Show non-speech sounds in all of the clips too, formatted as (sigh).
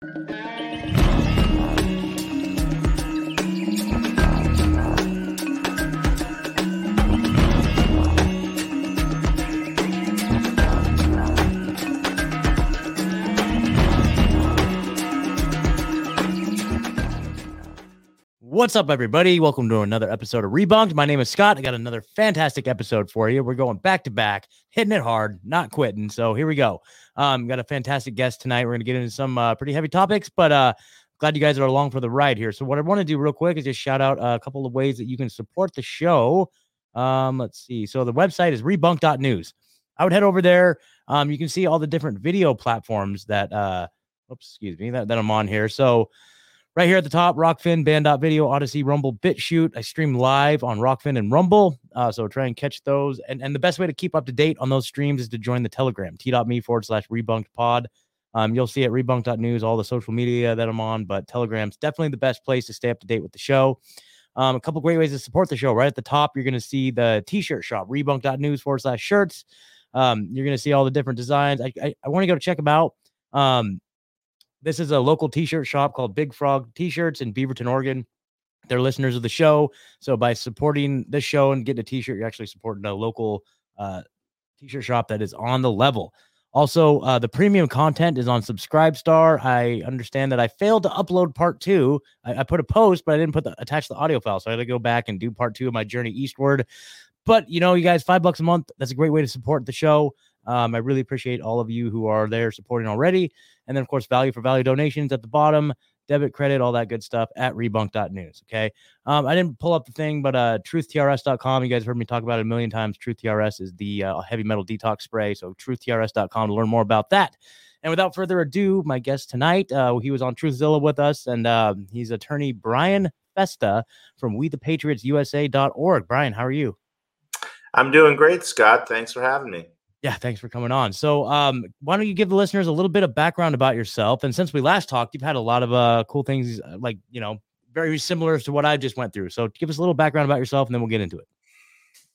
Thank you. What's up, everybody? Welcome to another episode of Rebunked. My name is Scott. I got another fantastic episode for you. We're going back to back, hitting it hard, not quitting. So here we go. Um, got a fantastic guest tonight. We're gonna get into some uh, pretty heavy topics, but uh, glad you guys are along for the ride here. So what I want to do real quick is just shout out a couple of ways that you can support the show. Um, let's see. So the website is rebunked.news. I would head over there. Um, you can see all the different video platforms that uh, oops, excuse me, that, that I'm on here. So Right here at the top, Rokfin, Banned.video, Odysee, Rumble, BitChute. I stream live on Rokfin and Rumble. Uh, so try and catch those. And, and the best way to keep up to date on those streams is to join the Telegram, t.me forward slash rebunked pod. Um, you'll see at rebunked.news all the social media that I'm on, but Telegram's definitely the best place to stay up to date with the show. Um, a couple great ways to support the show. Right at the top, you're going to see the t-shirt shop, rebunked.news forward slash shirts. Um, you're going to see all the different designs. I, I, I want to go check them out. Um, this is a local t-shirt shop called Big Frog T-shirts in Beaverton, Oregon. They're listeners of the show. So by supporting this show and getting a t-shirt, you're actually supporting a local uh, t-shirt shop that is on the level. Also, uh, the premium content is on Subscribestar. I understand that I failed to upload part two. I, I put a post, but I didn't put the attach the audio file, so I had to go back and do part two of my journey eastward. But you know, you guys, five bucks a month. That's a great way to support the show. Um, I really appreciate all of you who are there supporting already. And then, of course, value for value donations at the bottom, debit, credit, all that good stuff at rebunked.news. Okay. Um, I didn't pull up the thing, but uh, truthtrs.com. You guys heard me talk about it a million times. Truth TRS is the uh, heavy metal detox spray. So, truthtrs.com to learn more about that. And without further ado, my guest tonight, uh, he was on Truthzilla with us, and uh, he's attorney Brian Festa from We the. Brian, how are you? I'm doing great, Scott. Thanks for having me. Yeah, thanks for coming on. So, um, why don't you give the listeners a little bit of background about yourself? And since we last talked, you've had a lot of uh, cool things, uh, like you know, very similar to what I just went through. So, give us a little background about yourself, and then we'll get into it.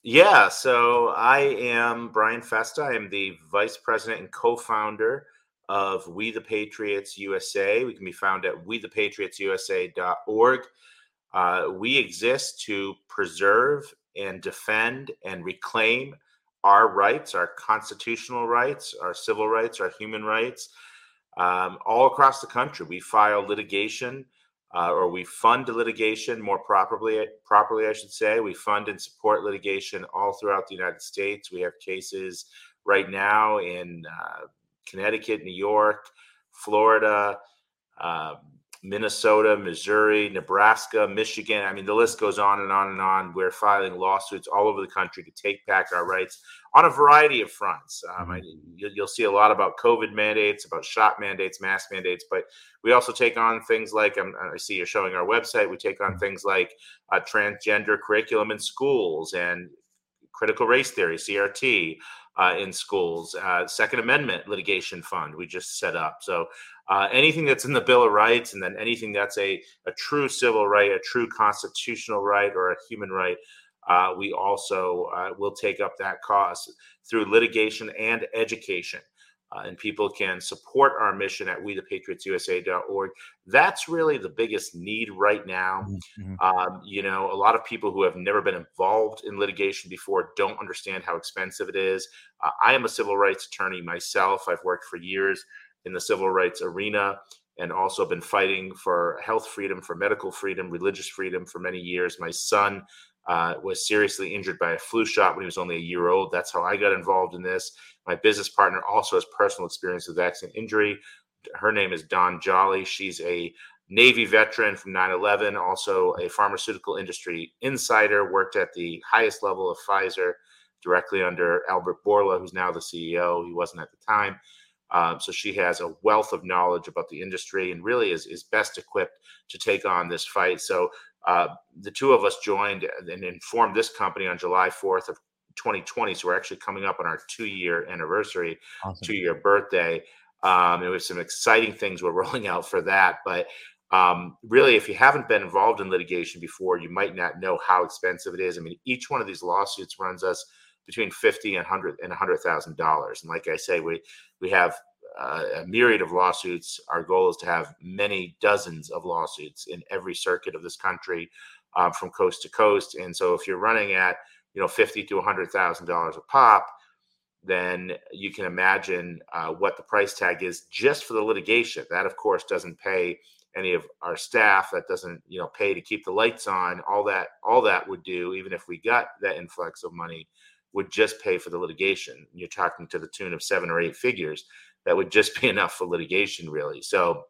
Yeah, so I am Brian Festa. I am the vice president and co-founder of We the Patriots USA. We can be found at wethepatriotsusa.org. Uh, we exist to preserve and defend and reclaim our rights, our constitutional rights, our civil rights, our human rights, um, all across the country. We file litigation, uh, or we fund litigation more properly. Properly, I should say. We fund and support litigation all throughout the United States. We have cases right now in uh, Connecticut, New York, Florida. Um, Minnesota, Missouri, Nebraska, Michigan. I mean, the list goes on and on and on. We're filing lawsuits all over the country to take back our rights on a variety of fronts. Um, I, mm-hmm. you'll see a lot about COVID mandates, about shot mandates, mask mandates, but we also take on things like um, I see you're showing our website. We take on mm-hmm. things like uh, transgender curriculum in schools and critical race theory, CRT. Uh, in schools, uh, Second Amendment litigation fund we just set up. So uh, anything that's in the Bill of Rights, and then anything that's a, a true civil right, a true constitutional right, or a human right, uh, we also uh, will take up that cause through litigation and education. Uh, and people can support our mission at wethepatriotsusa.org. That's really the biggest need right now. Mm-hmm. Um, you know, a lot of people who have never been involved in litigation before don't understand how expensive it is. Uh, I am a civil rights attorney myself. I've worked for years in the civil rights arena and also been fighting for health freedom, for medical freedom, religious freedom for many years. My son uh, was seriously injured by a flu shot when he was only a year old. That's how I got involved in this. My business partner also has personal experience with vaccine injury. Her name is Dawn Jolly. She's a Navy veteran from 9 11, also a pharmaceutical industry insider, worked at the highest level of Pfizer directly under Albert Bourla, who's now the CEO. He wasn't at the time. Um, so she has a wealth of knowledge about the industry and really is, is best equipped to take on this fight. So uh, the two of us joined and informed this company on July 4th of 2020. So we're actually coming up on our two year anniversary, awesome. two year birthday. Um, there was some exciting things we're (laughs) rolling out for that. But um, really, if you haven't been involved in litigation before, you might not know how expensive it is. I mean, each one of these lawsuits runs us between fifty and hundred and a hundred thousand dollars. And like I say, we we have a myriad of lawsuits. Our goal is to have many dozens of lawsuits in every circuit of this country, um, from coast to coast. And so, if you're running at you know fifty to hundred thousand dollars a pop, then you can imagine uh, what the price tag is just for the litigation. That, of course, doesn't pay any of our staff. That doesn't you know pay to keep the lights on. All that all that would do, even if we got that influx of money, would just pay for the litigation. You're talking to the tune of seven or eight figures. That would just (laughs) be enough for litigation, really. So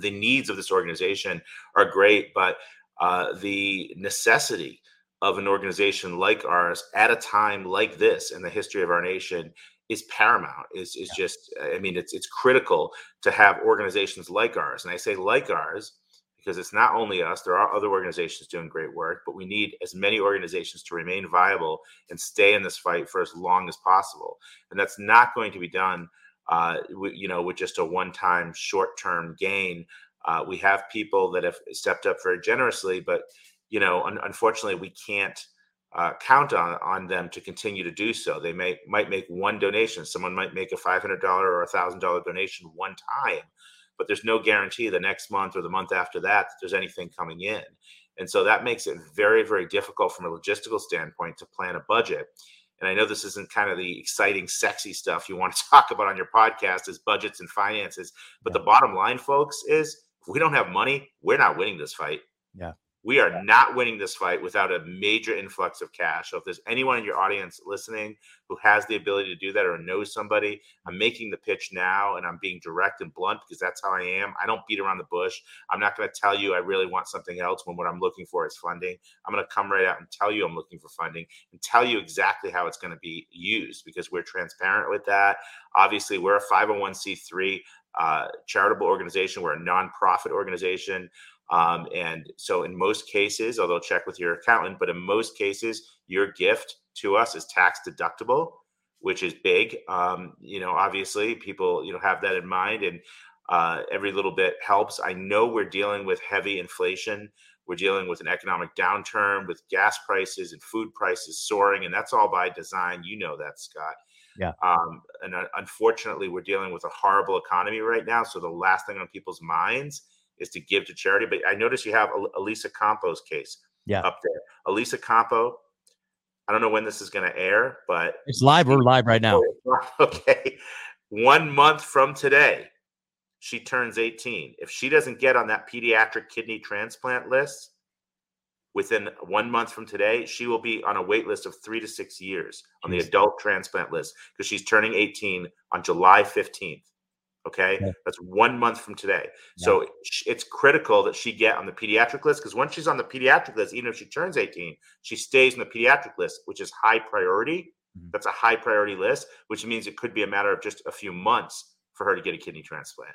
the needs of this organization are great, but uh, the necessity of an organization like ours at a time like this in the history of our nation is paramount is is yeah. just i mean it's it's critical to have organizations like ours and i say like ours because it's not only us there are other organizations doing great work but we need as many organizations to remain viable and stay in this fight for as long as possible and that's not going to be done uh, you know with just a one-time short-term gain uh, we have people that have stepped up very generously but you know, un- unfortunately, we can't uh, count on on them to continue to do so. They may might make one donation. Someone might make a five hundred dollar or a thousand dollar donation one time, but there's no guarantee the next month or the month after that that there's anything coming in. And so that makes it very, very difficult from a logistical standpoint to plan a budget. And I know this isn't kind of the exciting, sexy stuff you want to (laughs) talk about on your podcast is budgets and finances. But the bottom line, folks, is if we don't have money, we're not winning this fight. Yeah. We are not winning this fight without a major influx of cash. So if there's anyone in your audience listening who has the ability to do that or knows somebody, I'm making the pitch now and I'm being direct and blunt because that's how I am. I don't beat around the bush. I'm not going to tell you I really want something else when what I'm looking for is funding. I'm going to come right out and tell you I'm looking for funding and tell you exactly how it's going to be used because we're transparent with that. Obviously, we're a 501c3 uh, charitable organization. We're a nonprofit organization. Um, and so, in most cases, although check with your accountant, but in most cases, your gift to us is tax deductible, which is big. Um, you know, obviously, people you know have that in mind, and uh, every little bit helps. I know we're dealing with heavy inflation. We're dealing with an economic downturn, with gas prices and food prices soaring, and that's all by design. You know that, Scott. Yeah. Um, and uh, unfortunately, we're dealing with a horrible economy right now. So the last thing on people's minds is to give to charity. But I notice you have Elisa Campo's case yeah. up there. Elisa Campo, I don't know when this is going to air, but it's live. We're live right now. (laughs) Okay. One month from today, she turns 18. If she doesn't get on that pediatric kidney transplant list within one month from today, she will be on a wait list of three to six years on the adult transplant list because she's turning 18 on July 15th. Okay. Yeah. That's one month from today. Yeah. So it's critical that she get on the pediatric list because once she's on the pediatric list, even if she turns 18, she stays on the pediatric list, which is high priority. Mm-hmm. That's a high priority list, which means it could be a matter of just a few months for her to get a kidney transplant.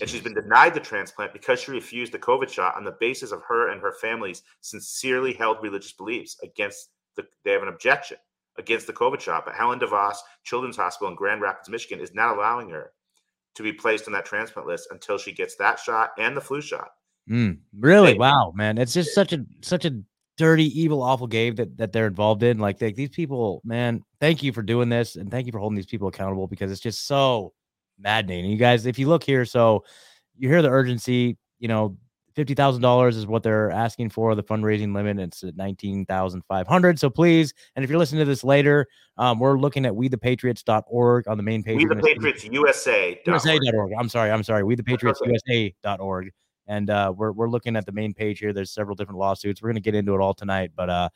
And she's been denied the transplant because she refused the COVID shot on the basis of her and her family's sincerely held religious beliefs against the, they have an objection against the COVID shot. But Helen DeVos Children's Hospital in Grand Rapids, Michigan is not allowing her to be placed on that transplant list until she gets that shot and the flu shot. Mm, really? They, wow, man. It's just such a such a dirty, evil, awful game that that they're involved in. Like they, these people, man. Thank you for doing this, and thank you for holding these people accountable because it's just so maddening. And you guys, if you look here, so you hear the urgency. You know, fifty thousand dollars is what they're asking for. The fundraising limit it's at nineteen thousand five hundred. So please, and if you're listening to this later, um, we're looking at wethepatriots.org on the main page. We the Patriots USA. USA.org. I'm sorry. I'm sorry. We the Patriots USA.org. And uh, we're we're looking at the main page here. There's several different lawsuits. We're gonna get into it all tonight, but uh,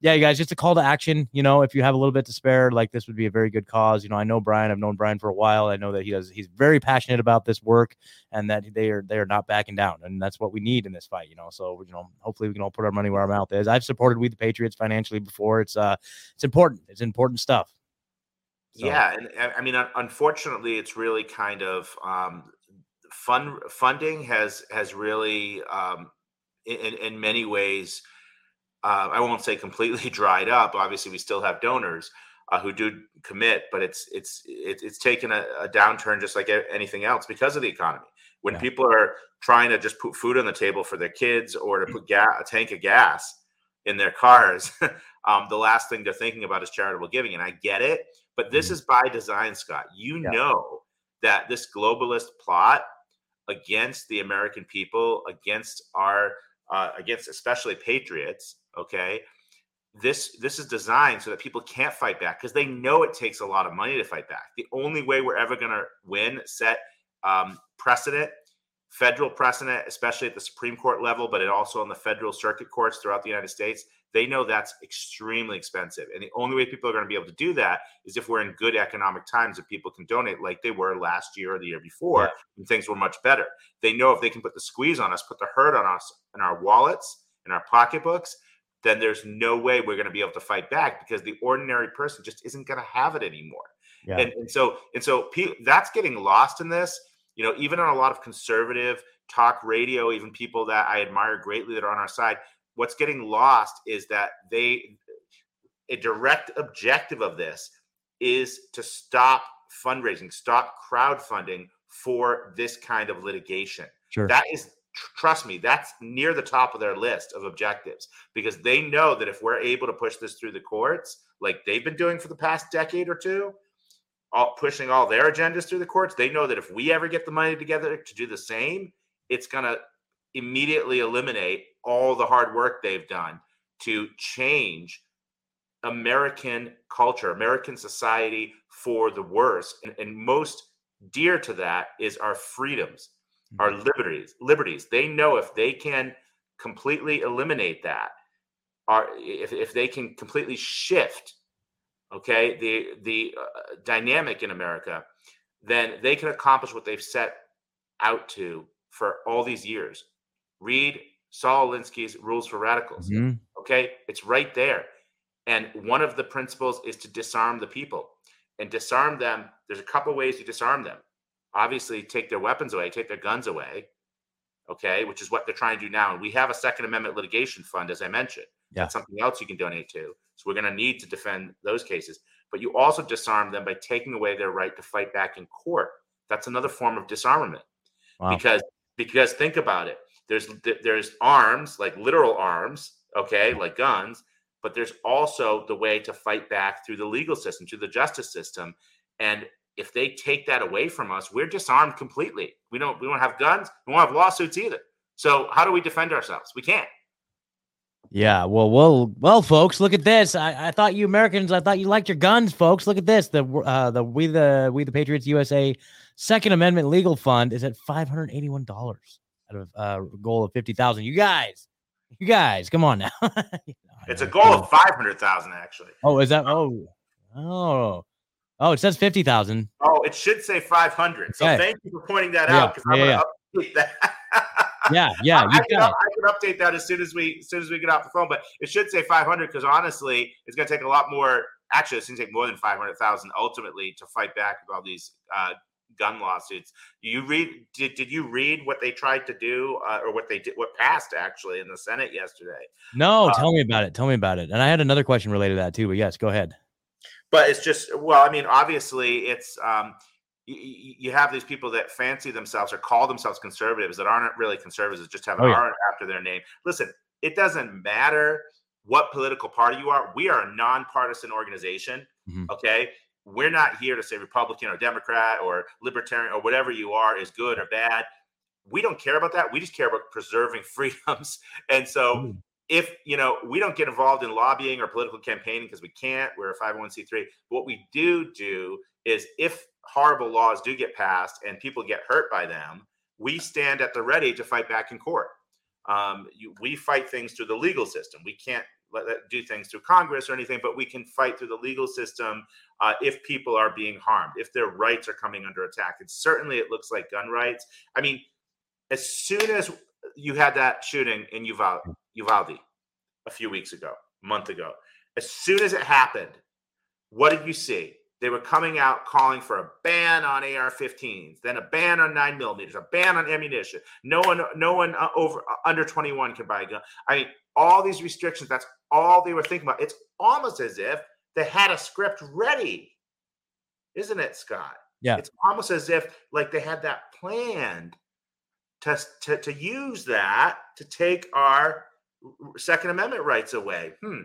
yeah, you guys, just a call to action. You know, if you have a little bit to spare, like this would be a very good cause. You know, I know Brian. I've known Brian for a while. I know that he does. He's very passionate about this work, and that they are they are not backing down, and that's what we need in this fight. You know, so you know, hopefully we can all put our money where our mouth is. I've supported We the Patriots financially before. It's uh, it's important. It's important stuff. So. Yeah, and I mean, unfortunately, it's really kind of um, fund funding has has really um, in in many ways uh, I won't say completely (laughs) dried up. Obviously, we still have donors uh, who do commit, but it's it's it's, it's taken a, a, downturn just like anything else because of the economy. When yeah. people are trying to just put food on the table for their kids or to put gas, a tank of gas in their cars, (laughs) um, the last thing they're thinking about is charitable giving. And I get it, but this mm-hmm. is by design, Scott. You yeah. know that this globalist plot against the American people, against our, uh, against especially patriots, okay, this this is designed so that people can't fight back because they know it takes a lot of money to fight back. The only way we're ever going to win, set um, precedent, federal precedent, especially at the Supreme Court level, but it also on the federal circuit courts throughout the United States, they know that's extremely expensive. And the only way people are going to be able to do that is if we're in good economic times and people can donate like they were last year or the year before yeah. when things were much better. They know if they can put the squeeze on us, put the hurt on us in our wallets, in our pocketbooks, then there's no way we're going to be able to fight back because the ordinary person just isn't going to have it anymore. Yeah. And, and so and so that's getting lost in this. You know, even on a lot of conservative talk radio, even people that I admire greatly that are on our side, what's getting lost is that they a direct objective of this is to stop fundraising, stop crowdfunding for this kind of litigation. Sure. That is trust me, that's near the top of their list of objectives because they know that if we're able to push this through the courts, like they've been doing for the past decade or two, all, pushing all their agendas through the courts, they know that if we ever get the money together to do the same, it's going to immediately eliminate all the hard work they've done to change American culture, American society for the worse. And, and most dear to that is our freedoms our mm-hmm. liberties liberties. They know if they can completely eliminate that or if, if they can completely shift okay the the uh, dynamic in america then they can accomplish what they've set out to for all these years. Read saul alinsky's rules for radicals mm-hmm. okay? It's right there. And one of the principles is to disarm the people. And disarm them there's a couple ways you disarm them obviously take their weapons away, take their guns away. Okay, which is what they're trying to do now. And we have a Second Amendment litigation fund, as I mentioned. Yeah. That's something else you can donate to. So we're going to need to defend those cases. But you also disarm them by taking away their right to fight back in court. That's another form of disarmament. Wow. Because because think about it. There's there's arms, like literal arms, okay, like guns, but there's also the way to fight back through the legal system, through the justice system. And if they take that away from us, we're disarmed completely. We don't we don't have guns. We don't have lawsuits either. So how do we defend ourselves? We can't. Yeah, well, well, well, folks, look at this. I, I thought you Americans, I thought you liked your guns, folks. Look at this. The uh, the we the we the Patriots USA Second Amendment Legal Fund is at five hundred eighty one dollars out of a uh, goal of fifty thousand. You guys, you guys, come on now. (laughs) it's a goal of five hundred thousand, actually. Oh, is that? Oh, oh. Oh, it says 50,000. Oh, it should say 500. So okay. thank you for pointing that yeah. out because I'm yeah, going to update that. (laughs) yeah, yeah. I, can, I, can, update that as soon as we as soon as we get off the phone, but it should say 500 because honestly, it's going to take a lot more. Actually, it's going to take more than 500,000 ultimately to fight back with all these uh, gun lawsuits. You read? Did, did you read what they tried to do, uh, or what they did, what passed actually in the Senate yesterday? No, tell um, me about it. Tell me about it. And I had another question related to that too. But yes, go ahead but it's just well i mean obviously it's um you, you have these people that fancy themselves or call themselves conservatives that aren't really conservatives just have an oh, yeah. R after their name. Listen it doesn't matter what political party you are we are a nonpartisan organization mm-hmm. okay? We're not here to say republican or democrat or libertarian or whatever you are is good or bad. We don't care about that. We just care about preserving (laughs) freedoms. And so mm if you know we don't get involved in lobbying or political campaigning because we can't we're a 501c3 but what we do do is if horrible laws do get passed and people get hurt by them we stand at the ready to fight back in court. Um, you, we fight things through the legal system. We can't let, let, do things through congress or anything but we can fight through the legal system uh, if people are being harmed if their rights are coming under attack. And certainly it looks like gun rights. I mean as soon as you had that shooting in Uvalde, Uvalde a few weeks ago, a month ago. As soon as it happened, what did you see? They were coming out calling for a ban on AR-15s, then a ban on nine millimeters, a ban on ammunition. No one, no one uh, over uh, under 21 can buy a gun. I mean, all these restrictions. That's all they were thinking about. It's almost as if they had a script ready, isn't it, Scott? Yeah. It's almost as if like they had that planned to, to, to use that to take our Second Amendment rights away. Hmm.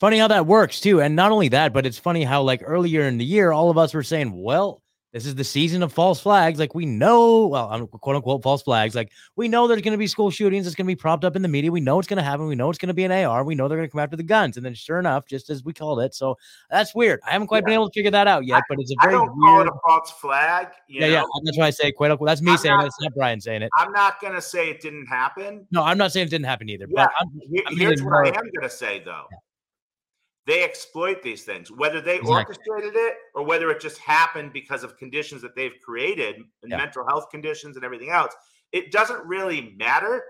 Funny how that works too. And not only that, but it's funny how like earlier in the year, all of us were saying, well, this is the season of false flags. Like we know, well, I'm quote unquote false flags. Like we know there's going to be school shootings. It's going to be propped up in the media. We know it's going to happen. We know it's going to be an AR. We know they're going to come after the guns. And then sure enough, just as we called it. So that's weird. I haven't quite yeah. been able to figure that out yet, but it's a very I don't weird. call it a false flag. yeah, know? yeah. That's why I say quote unquote. That's me I'm saying not, it. It's not Brian saying it. I'm not going to say it didn't happen. No, I'm not saying it didn't happen either. Yeah. But I'm, I'm Here's what I am going to say though. Yeah they exploit these things, whether they exactly. orchestrated it or whether it just happened because of conditions that they've created and yeah. mental health conditions and everything else. It doesn't really matter.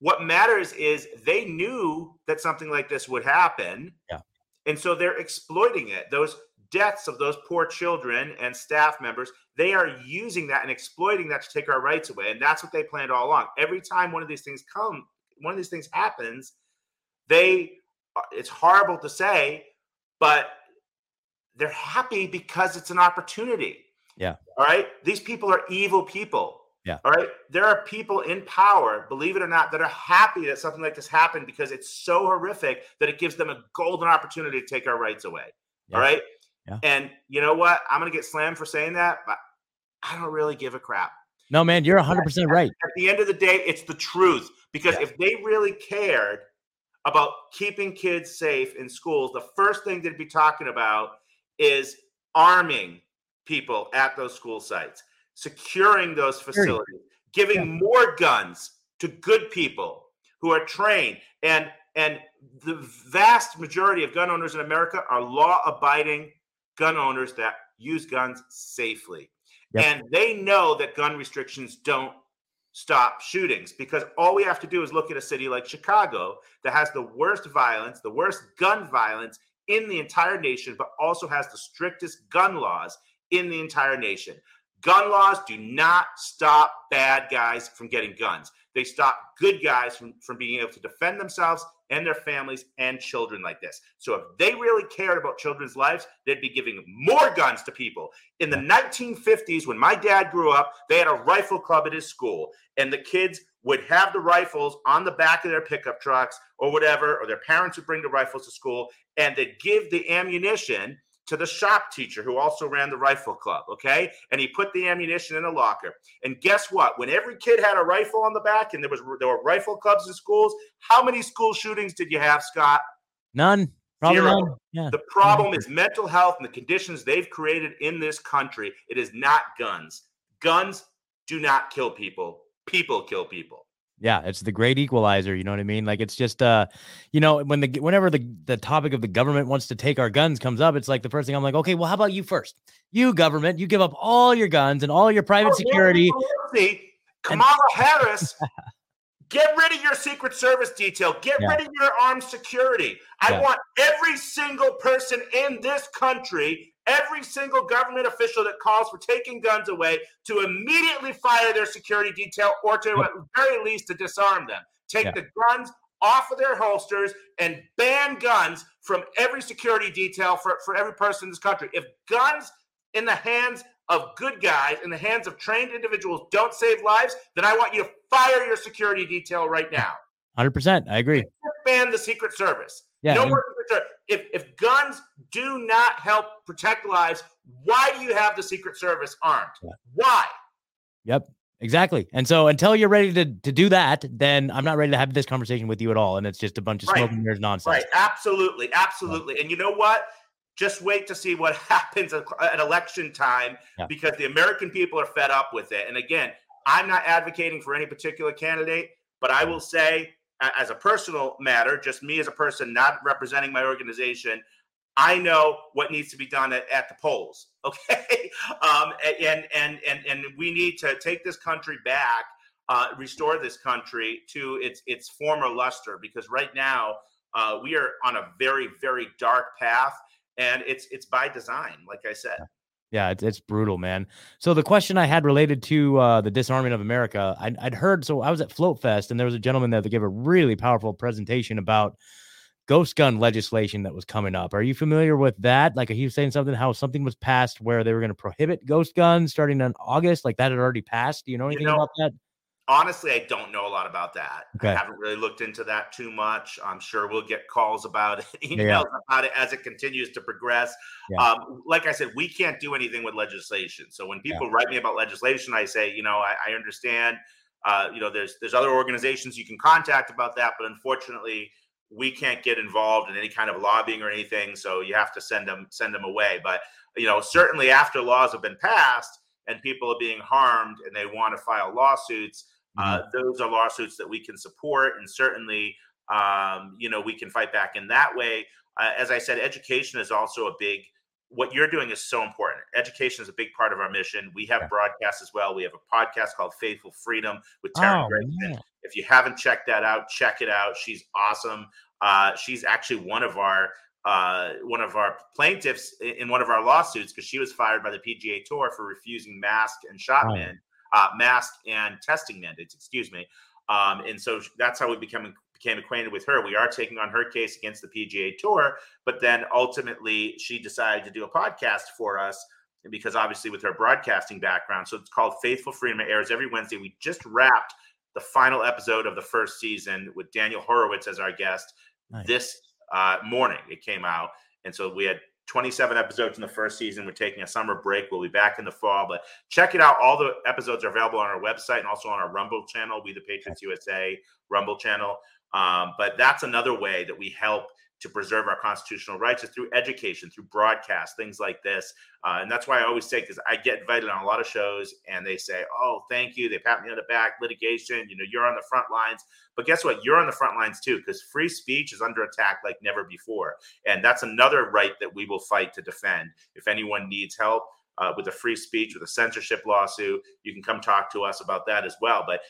What matters is they knew that something like this would happen. Yeah. And so they're exploiting it. Those deaths of those poor children and staff members, they are using that and exploiting that to take our rights away. And that's what they planned all along. Every time one of these things come, one of these things happens, they it's horrible to say, but they're happy because it's an opportunity. Yeah. All right. These people are evil people. Yeah. All right. There are people in power, believe it or not, that are happy that something like this happened because it's so horrific that it gives them a golden opportunity to take our rights away. Yeah. All right. Yeah. And you know what? I'm going to get slammed for saying that, but I don't really give a crap. No, man, you're 100% right. At the end of the day, it's the truth. Because yeah. if they really cared, about keeping kids safe in schools, the first thing they'd be talking about is arming people at those school sites, securing those facilities, giving yeah. more guns to good people who are trained and and the vast majority of gun owners in America are law abiding gun owners that use guns safely. Yep. And they know that gun restrictions don't stop shootings because all we have to do is look at a city like Chicago that has the worst violence, the worst gun violence in the entire nation, but also has the strictest gun laws in the entire nation. Gun laws do not stop bad guys from getting guns. They stop good guys from, from being able to defend themselves and their families and children like this. So if they really cared about children's lives, they'd be giving more guns to people. In the 1950s, when my dad grew up, they had a rifle club at his school, and the kids would have the rifles on the back of their pickup trucks or whatever, or their parents would bring the rifles to school, and they'd give the ammunition to the shop teacher who also ran the rifle club. Okay. And he put the ammunition in a locker. And guess what? When every kid had a rifle on the back and there was there were rifle clubs in schools, how many school shootings did you have, Scott? None. Probably Zero. None. Yeah. The problem is mental health and the conditions they've created in this country. It is not guns. Guns do not kill people. People kill people. Yeah, it's the great equalizer. You know what I mean? Like it's just uh, you know, when the whenever the the topic of the government wants to take our guns comes up, it's like the first thing I'm like, okay, well, how about you first? You government, you give up all your guns and all your private oh, security. See, Kamala and- (laughs) Harris, get rid of your Secret Service detail. Get yeah. rid of your armed security. I yeah. want every single person in this country every single government official that calls for taking guns away to immediately fire their security detail or to at very least to disarm them. Take yeah. the guns off of their holsters and ban guns from every security detail for, for every person in this country. If guns in the hands of good guys, in the hands of trained individuals, don't save lives, then I want you to fire your security detail right now. 100%. I agree. Ban the Secret Service. Yeah, no more if if guns do not help protect lives, why do you have the Secret Service armed? Yeah. Why? Yep. Exactly. And so until you're ready to, to do that, then I'm not ready to have this conversation with you at all. And it's just a bunch of right. smoking mirrors nonsense. Right. Absolutely. Absolutely. And you know what? Just wait to see what (laughs) happens at, at election time yeah. because the American people are fed up with it. And again, I'm not advocating for any particular candidate, but I will say as a personal matter, just me as a person, not representing my organization, I know what needs to be done at, at the polls. (laughs) Okay, um, and and and and we need to take this country back, uh, restore this country to its its former luster. Because right now uh, we are on a very very dark path, and it's it's by design. Like I said. Yeah, it's, it's brutal, man. So the question I had related to uh, the disarming of America, I'd, I'd heard. So I was at Float Fest, and there was a gentleman there that gave a really powerful presentation about ghost gun legislation that was coming up. Are you familiar with that? Like he was saying something how something was passed where they were going to prohibit ghost guns starting in August. Like that had already passed. Do you know anything you know, about that? Honestly, I don't know a lot about that. Okay. I haven't really looked into that too much. I'm sure we'll get calls about it, (laughs) emails Yeah. about it as it continues to progress. Yeah. Um, like I said, we can't do anything with legislation. So when people write me about legislation, I say, you know, I, I understand. Uh, you know, there's there's other organizations you can contact about that, but unfortunately, we can't get involved in any kind of lobbying or anything. So you have to send them send them away. But you know, certainly after laws have been passed and people are being harmed and they want to file lawsuits, uh, those are lawsuits that we can support, and certainly, um, you know, we can fight back in that way. Uh, as I said, education is also a big. What you're doing is so important. Education is a big part of our mission. We have Yeah. broadcasts as well. We have a podcast called Faithful Freedom with Taryn Oh. If you haven't checked that out, check it out. She's awesome. Uh, she's actually one of our uh, one of our plaintiffs in one of our lawsuits because she was fired by the PGA Tour for refusing mask and shot Oh. man, uh, mask and testing mandates. Excuse me. Um, and so that's how we become became acquainted with her. We are taking on her case against the PGA Tour, but then ultimately she decided to do a podcast for us because obviously with her broadcasting background. So it's called Faithful Freedom. It airs every Wednesday. We just wrapped the final episode of the first season with Daniel Horowitz as our guest Nice. this uh, morning. It came out. And so we had 27 episodes in the first season. We're taking a summer break. We'll be back in the fall, but check it out. All the episodes are available on our website and also on our Rumble channel, We the Patriots USA Rumble channel. Um, but that's another way that we help to preserve our constitutional rights is through education, through broadcast, things like this. Uh, and that's why I always say, because I get invited on a lot of shows and they say, oh, thank you. They pat me on the back, litigation, you know, you're on the front lines. But guess what? You're on the front lines too, because free speech is under attack like never before. And that's another right that we will fight to defend. If anyone needs help, uh, with a free speech, with a censorship lawsuit, you can come talk to us about that as well. But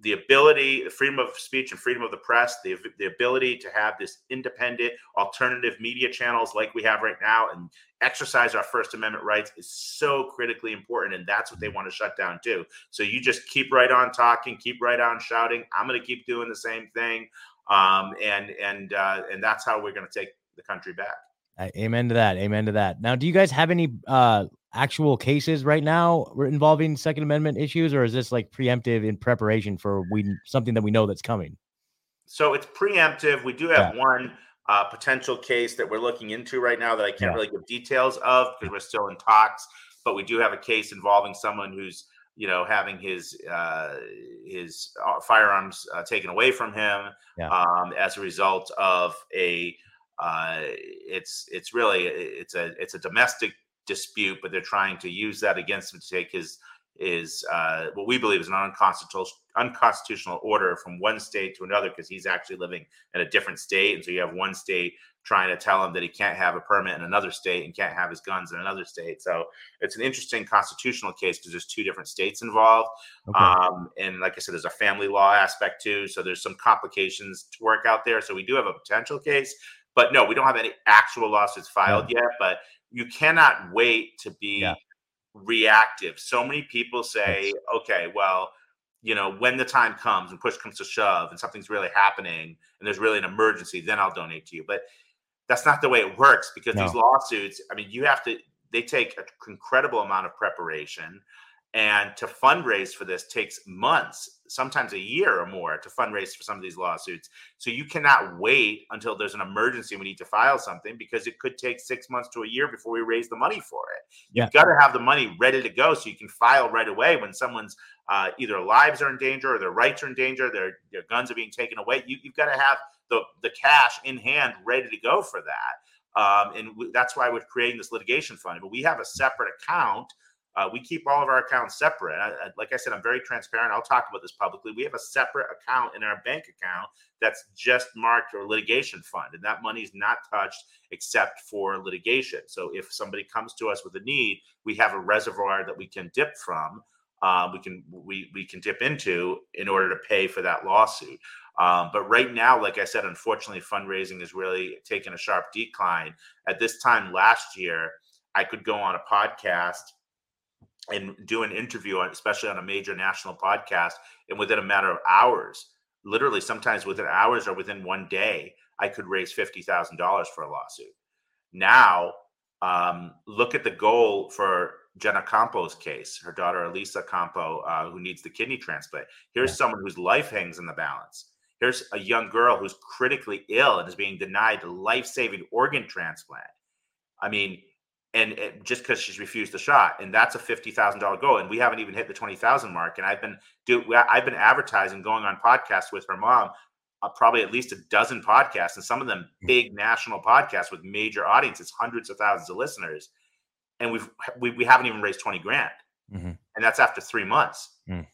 the ability, the freedom of speech and freedom of the press, the, the ability to have this independent alternative media channels like we have right now and exercise our First Amendment rights is so critically important. And that's what they want to shut down too. So you just keep right on talking, keep right on shouting. I'm going to keep doing the same thing. Um, and, and, uh, and that's how we're going to take the country back. Uh, Amen to that. Amen to that. Now, do you guys have any uh actual cases right now involving Second Amendment issues, or is this like preemptive in preparation for we something that we know that's coming? So it's preemptive. We do have one uh, potential case that we're looking into right now that I can't Yeah. really give details of because we're still in talks. But we do have a case involving someone who's you know having his uh, his uh, firearms uh, taken away from him Yeah. um, as a result of a uh, it's it's really it's a it's a domestic dispute, but they're trying to use that against him to take his is uh, what we believe is an unconstitutional unconstitutional order from one state to another because he's actually living in a different state, and so you have one state trying to tell him that he can't have a permit in another state and can't have his guns in another state. So it's an interesting constitutional case because there's two different states involved, Okay. um, and like I said, there's a family law aspect too. So there's some complications to work out there. So we do have a potential case, but no, we don't have any actual lawsuits filed yet. But you cannot wait to be Yeah. reactive. So many people say, okay, well, you know, when the time comes and push comes to shove and something's really happening and there's really an emergency, then I'll donate to you. But that's not the way it works because these lawsuits, I mean, you have to, they take an incredible amount of preparation. And to fundraise for this takes months, sometimes a year or more to fundraise for some of these lawsuits. So you cannot wait until there's an emergency. We need to file something because it could take six months to a year before we raise the money for it. Yeah. You've got to have the money ready to go so you can file right away when someone's uh, either lives are in danger or their rights are in danger, their their guns are being taken away. You, you've got to have the the cash in hand ready to go for that. Um, and w- that's why we're creating this litigation fund. But we have a separate account. Uh, we keep all of our accounts separate. I, I- like I said, I'm very transparent. I'll talk about this publicly. We have a separate account in our bank account that's just marked a litigation fund, and that money is not touched except for litigation. So if somebody comes to us with a need, we have a reservoir that we can dip from. Uh, we can we we can dip into in order to pay for that lawsuit. Um, but right now, like I said, unfortunately, fundraising is really taking a sharp decline. At this time last year, I could go on a podcast and do an interview, especially on a major national podcast, and within a matter of hours, literally sometimes within hours or within one day, I could raise fifty thousand dollars for a lawsuit. Now, um, look at the goal for Jenna Campo's case, her daughter Elisa Campo, uh, who needs the kidney transplant. Here's someone whose life hangs in the balance. Here's a young girl who's critically ill and is being denied a life saving organ transplant. I mean, and it, just because she's refused the shot, and that's a fifty thousand dollar goal, and we haven't even hit the twenty thousand mark. And I've been do I've been advertising, going on podcasts with her mom, uh, probably at least a dozen podcasts, and some of them mm. big national podcasts with major audiences, hundreds of thousands of listeners, and we've we, we haven't even raised twenty grand, mm-hmm. and that's after three months. Mm.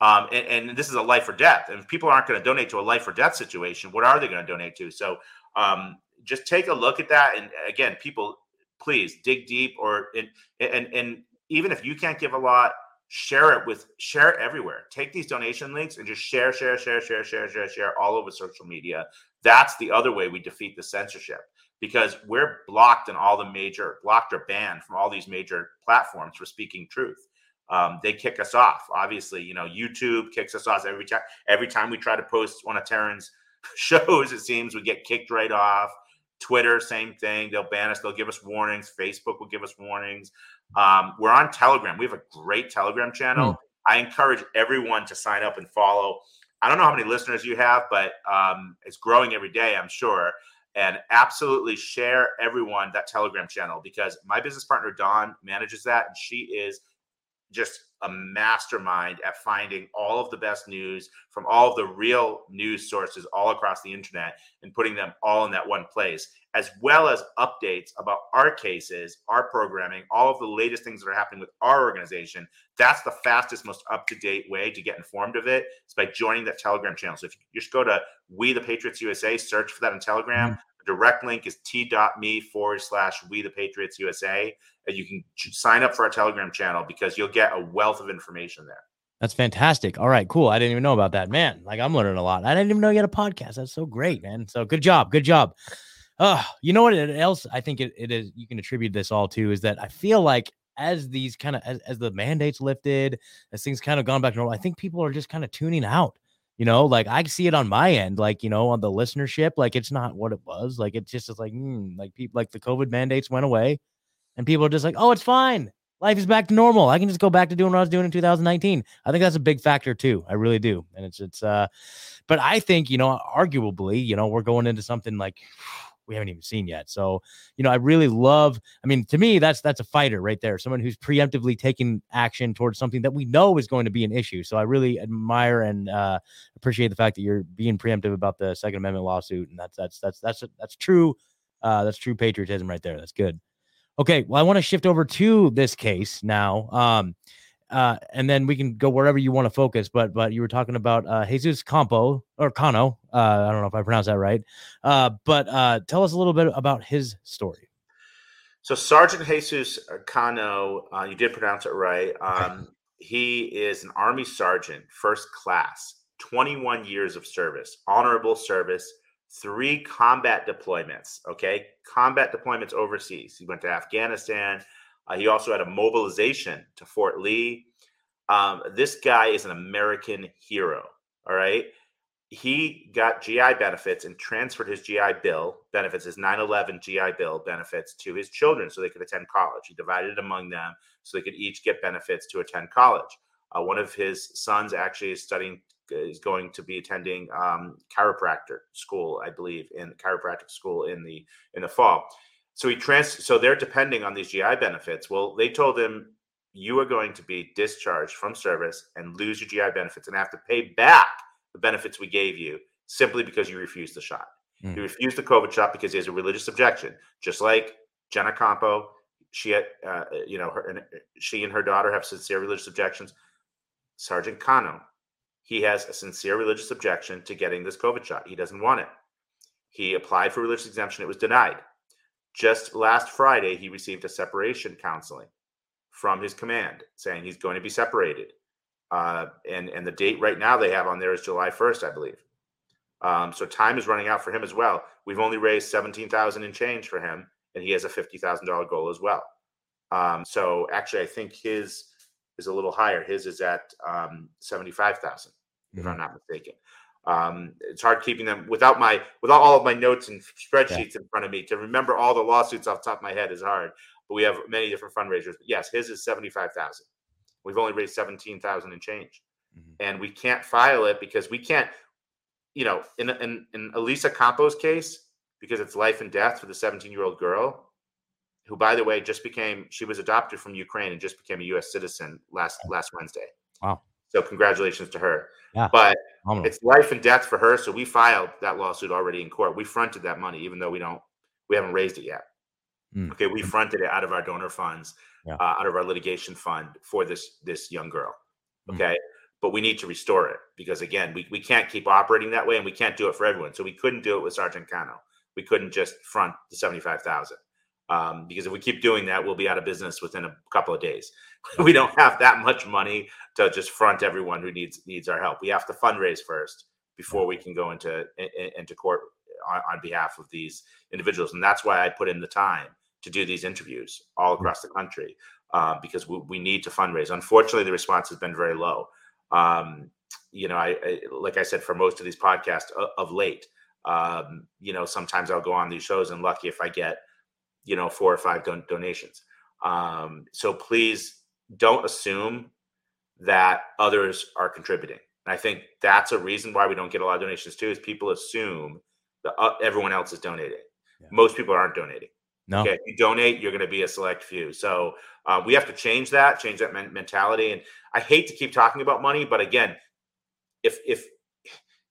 Um, and, and, this is a life or death. And if people aren't going to donate to a life or death situation, what are they going to donate to? So um, just take a look at that. And again, people please dig deep or and and and even if you can't give a lot share it with share it everywhere. Take these donation links and just share share share share share share share all over social media. That's the other way we defeat the censorship because we're blocked in all the major blocked or banned from all these major platforms for speaking truth. Um, they kick us off. Obviously you know youtube kicks us off every time every time we try to post one of Taryn's (laughs) shows it seems we get kicked right off Twitter, same thing. They'll ban us. They'll give us warnings. Facebook will give us warnings. Um, we're on Telegram. We have a great Telegram channel. Mm. I encourage everyone to sign up and follow. I don't know how many listeners you have, but um, it's growing every day, I'm sure. And absolutely share everyone that Telegram channel because my business partner, Dawn, manages that. And she is just a mastermind at finding all of the best news from all of the real news sources all across the internet and putting them all in that one place, as well as updates about our cases, our programming, all of the latest things that are happening with our organization. That's the fastest, most up to date way to get informed of it. It's by joining that Telegram channel. So if you just go to We the Patriots USA, search for that on Telegram. Mm-hmm direct link is t.me forward slash we the Patriots USA. And you can sign up for our Telegram channel because you'll get a wealth of information there. That's fantastic. All right, cool. I didn't even know about that, man. Like I'm learning a lot. I didn't even know you had a podcast. That's so great, man. So good job. Good job. Uh, you know what else I think it, it is you can attribute this all to is that I feel like as these kind of as, as the mandates lifted, as things kind of gone back to normal, I think people are just kind of tuning out. You know, like I see it on my end, like you know, on the listenership, like it's not what it was. Like it just is like, mm, like people, like the COVID mandates went away, and people are just like, oh, it's fine. Life is back to normal. I can just go back to doing what I was doing in 2019. I think that's a big factor too. I really do, and it's it's. uh But I think you know, arguably, you know, we're going into something like we haven't even seen yet. So, you know, I really love, I mean, to me, that's that's a fighter right there, someone who's preemptively taking action towards something that we know is going to be an issue. So I really admire and uh, appreciate the fact that you're being preemptive about the Second Amendment lawsuit. And that's that's that's that's that's true. Uh, that's true patriotism right there. That's good. Okay, well, I want to shift over to this case now. Um, uh, and then we can go wherever you want to focus. But but you were talking about uh, Jesus Campo or Cano. Uh, I don't know if I pronounced that right. Uh, but uh, tell us a little bit about his story. So Sergeant Jesus Cano, uh, you did pronounce it right. Um, he is an Army sergeant, first class, 21 years of service, honorable service, three combat deployments. Okay, combat deployments overseas. He went to Afghanistan. Uh, he also had a mobilization to Fort Lee. Um, this guy is an American hero. All right. He got GI benefits and transferred his GI Bill benefits, his 9 11 GI Bill benefits to his children so they could attend college. He divided it among them so they could each get benefits to attend college. Uh, one of his sons actually is studying, is going to be attending um, chiropractor school, I believe, in chiropractic school in the in the fall. So he trans so they're depending on these GI benefits. Well, they told him you are going to be discharged from service and lose your GI benefits and have to pay back the benefits we gave you simply because you refused the shot. Mm. He refused the COVID shot because he has a religious objection, just like Jenna Campo. She had, uh, you know, her, and she and her daughter have sincere religious objections. Sergeant Cano, he has a sincere religious objection to getting this COVID shot. He doesn't want it. He applied for religious exemption. It was denied. Just last Friday, he received a separation counseling from his command saying he's going to be separated. Uh, and and the date right now they have on there is July 1st, I believe. Um, so time is running out for him as well. We've only raised 17,000 in change for him, and he has a $50,000 goal as well. Um, so actually, I think his is a little higher. His is at um, 75,000, mm-hmm. If I'm not mistaken. Um, it's hard keeping them without my without all of my notes and spreadsheets yeah. in front of me to remember all the lawsuits off the top of my head is hard. but we have many different fundraisers. But yes, his is seventy five thousand. We've only raised seventeen thousand and change, mm-hmm. and we can't file it because we can't. You know, in in in Elisa Campos' case, because it's life and death for the seventeen year old girl, who, by the way, just became she was adopted from Ukraine and just became a U.S. citizen last last Wednesday. Wow! So congratulations to her. Yeah. But it's life and death for her. So we filed that lawsuit already in court. We fronted that money, even though we don't, we haven't raised it yet. Mm. Okay, we fronted it out of our donor funds, yeah. uh, out of our litigation fund for this this young girl. Hmm. Okay, mm. but we need to restore it because again, we, we can't keep operating that way, and we can't do it for everyone. So we couldn't do it with Sergeant Cano. We couldn't just front the seventy five thousand um, because if we keep doing that, we'll be out of business within a couple of days. (laughs) we don't have that much money to just front everyone who needs needs our help. We have to fundraise first before we can go into into court on, on behalf of these individuals, and that's why I put in the time to do these interviews all mm. across the country uh, because we, we, need to fundraise. Unfortunately, the response has been very low. Um, you know, I, I, like I said for most of these podcasts of, of late. Um, you know, sometimes I'll go on these shows and lucky if I get you know four or five don- donations um, so please don't assume that others are contributing and i think that's a reason why we don't get a lot of donations too is people assume that uh, everyone else is donating yeah. most people aren't donating no. Okay, if you donate, you're going to be a select few. So uh, we have to change that, change that men- mentality. And I hate to keep talking about money, but again, if if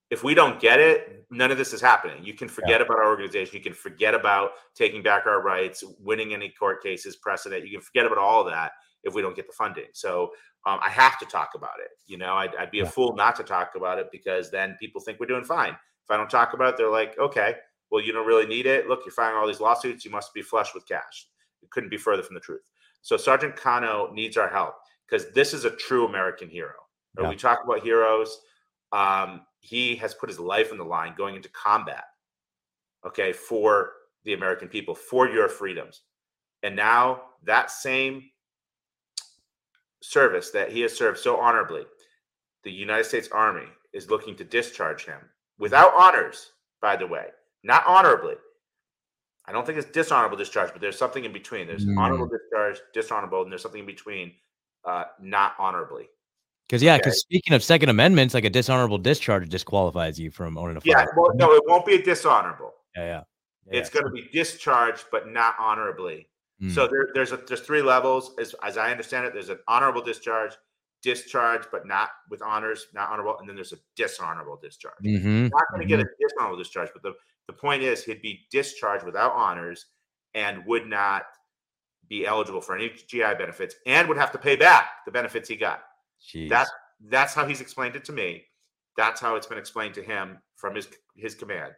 if we don't get it, none of this is happening. You can forget yeah. about our organization. You can forget about taking back our rights, winning any court cases, precedent. You can forget about all of that if we don't get the funding. So um, I have to talk about it. You know, I'd, I'd be yeah. a fool not to talk about it because then people think we're doing fine. If I don't talk about it, they're like, okay, well, you don't really need it. Look, you're filing all these lawsuits. You must be flush with cash. It couldn't be further from the truth. So Sergeant Cano needs our help because this is a true American hero. Yeah. We talk about heroes. Um, he has put his life on the line going into combat, okay, for the American people, for your freedoms. And now that same service that he has served so honorably, the United States Army is looking to discharge him without honors, by the way, not honorably. I don't think it's dishonorable discharge, but there's something in between. There's mm. honorable discharge, dishonorable, and there's something in between, uh, not honorably. Because yeah, because okay. speaking of Second Amendments, like a dishonorable discharge disqualifies you from owning a firearm. Yeah, well, no, it won't be a dishonorable. Yeah, yeah. yeah it's going to be discharged, but not honorably. Mm. So there, there's a there's three levels, as as I understand it. There's an honorable discharge, discharge, but not with honors, not honorable, and then there's a dishonorable discharge. Mm-hmm. Not going to mm-hmm. get a dishonorable discharge, but the the point is he'd be discharged without honors and would not be eligible for any GI benefits and would have to pay back the benefits he got. Jeez. That that's how he's explained it to me. That's how it's been explained to him from his his command.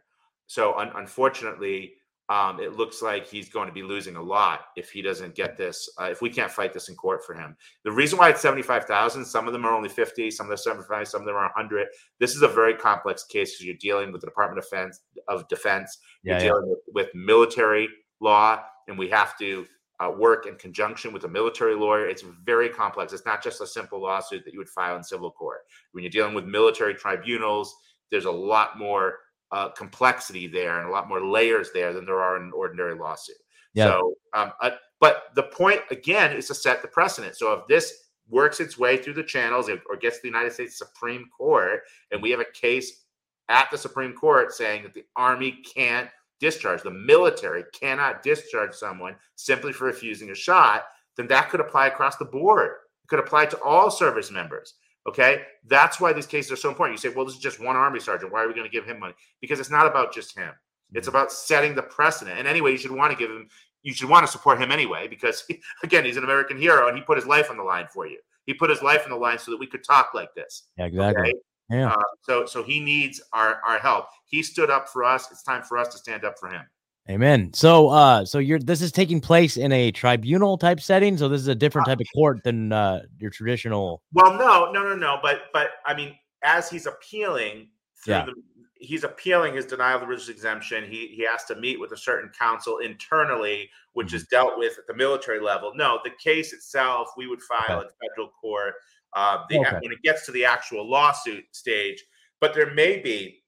So un- unfortunately, um, it looks like he's going to be losing a lot if he doesn't get this. Uh, if we can't fight this in court for him, the reason why it's seventy five thousand, some of them are only fifty, some of them are seventy five, some of them are hundred. This is a very complex case because you're dealing with the Department of Defense. Of Defense, you're yeah. dealing with, with military law, and we have to uh, work in conjunction with a military lawyer. It's very complex. It's not just a simple lawsuit that you would file in civil court. When you're dealing with military tribunals, there's a lot more uh, complexity there and a lot more layers there than there are in an ordinary lawsuit. Yeah. So, um, uh, but the point again is to set the precedent. So if this works its way through the channels or gets to the United States Supreme Court, and we have a case at the Supreme Court saying that the Army can't discharge, the military cannot discharge someone simply for refusing a shot, then that could apply across the board. It could apply to all service members. Okay. That's why these cases are so important. You say, well, this is just one Army sergeant. Why are we going to give him money? Because it's not about just him. It's mm-hmm. about setting the precedent. And anyway, you should want to give him, you should want to support him anyway, because he, (laughs) again, he's an American hero and he put his life on the line for you. He put his life on the line so that we could talk like this. Yeah, exactly. Okay? Yeah. Uh, so so he needs our our help. He stood up for us. It's time for us to stand up for him. Amen. So uh so you're this is taking place in a tribunal type setting. So this is a different uh, type of court than uh your traditional Well, no, no, no, no. But but I mean, as he's appealing yeah. The, he's appealing his denial of the religious exemption. He he has to meet with a certain council internally, which mm-hmm. is dealt with at the military level. No, the case itself we would file okay. in federal court uh, the, okay. when it gets to the actual lawsuit stage. But there may be,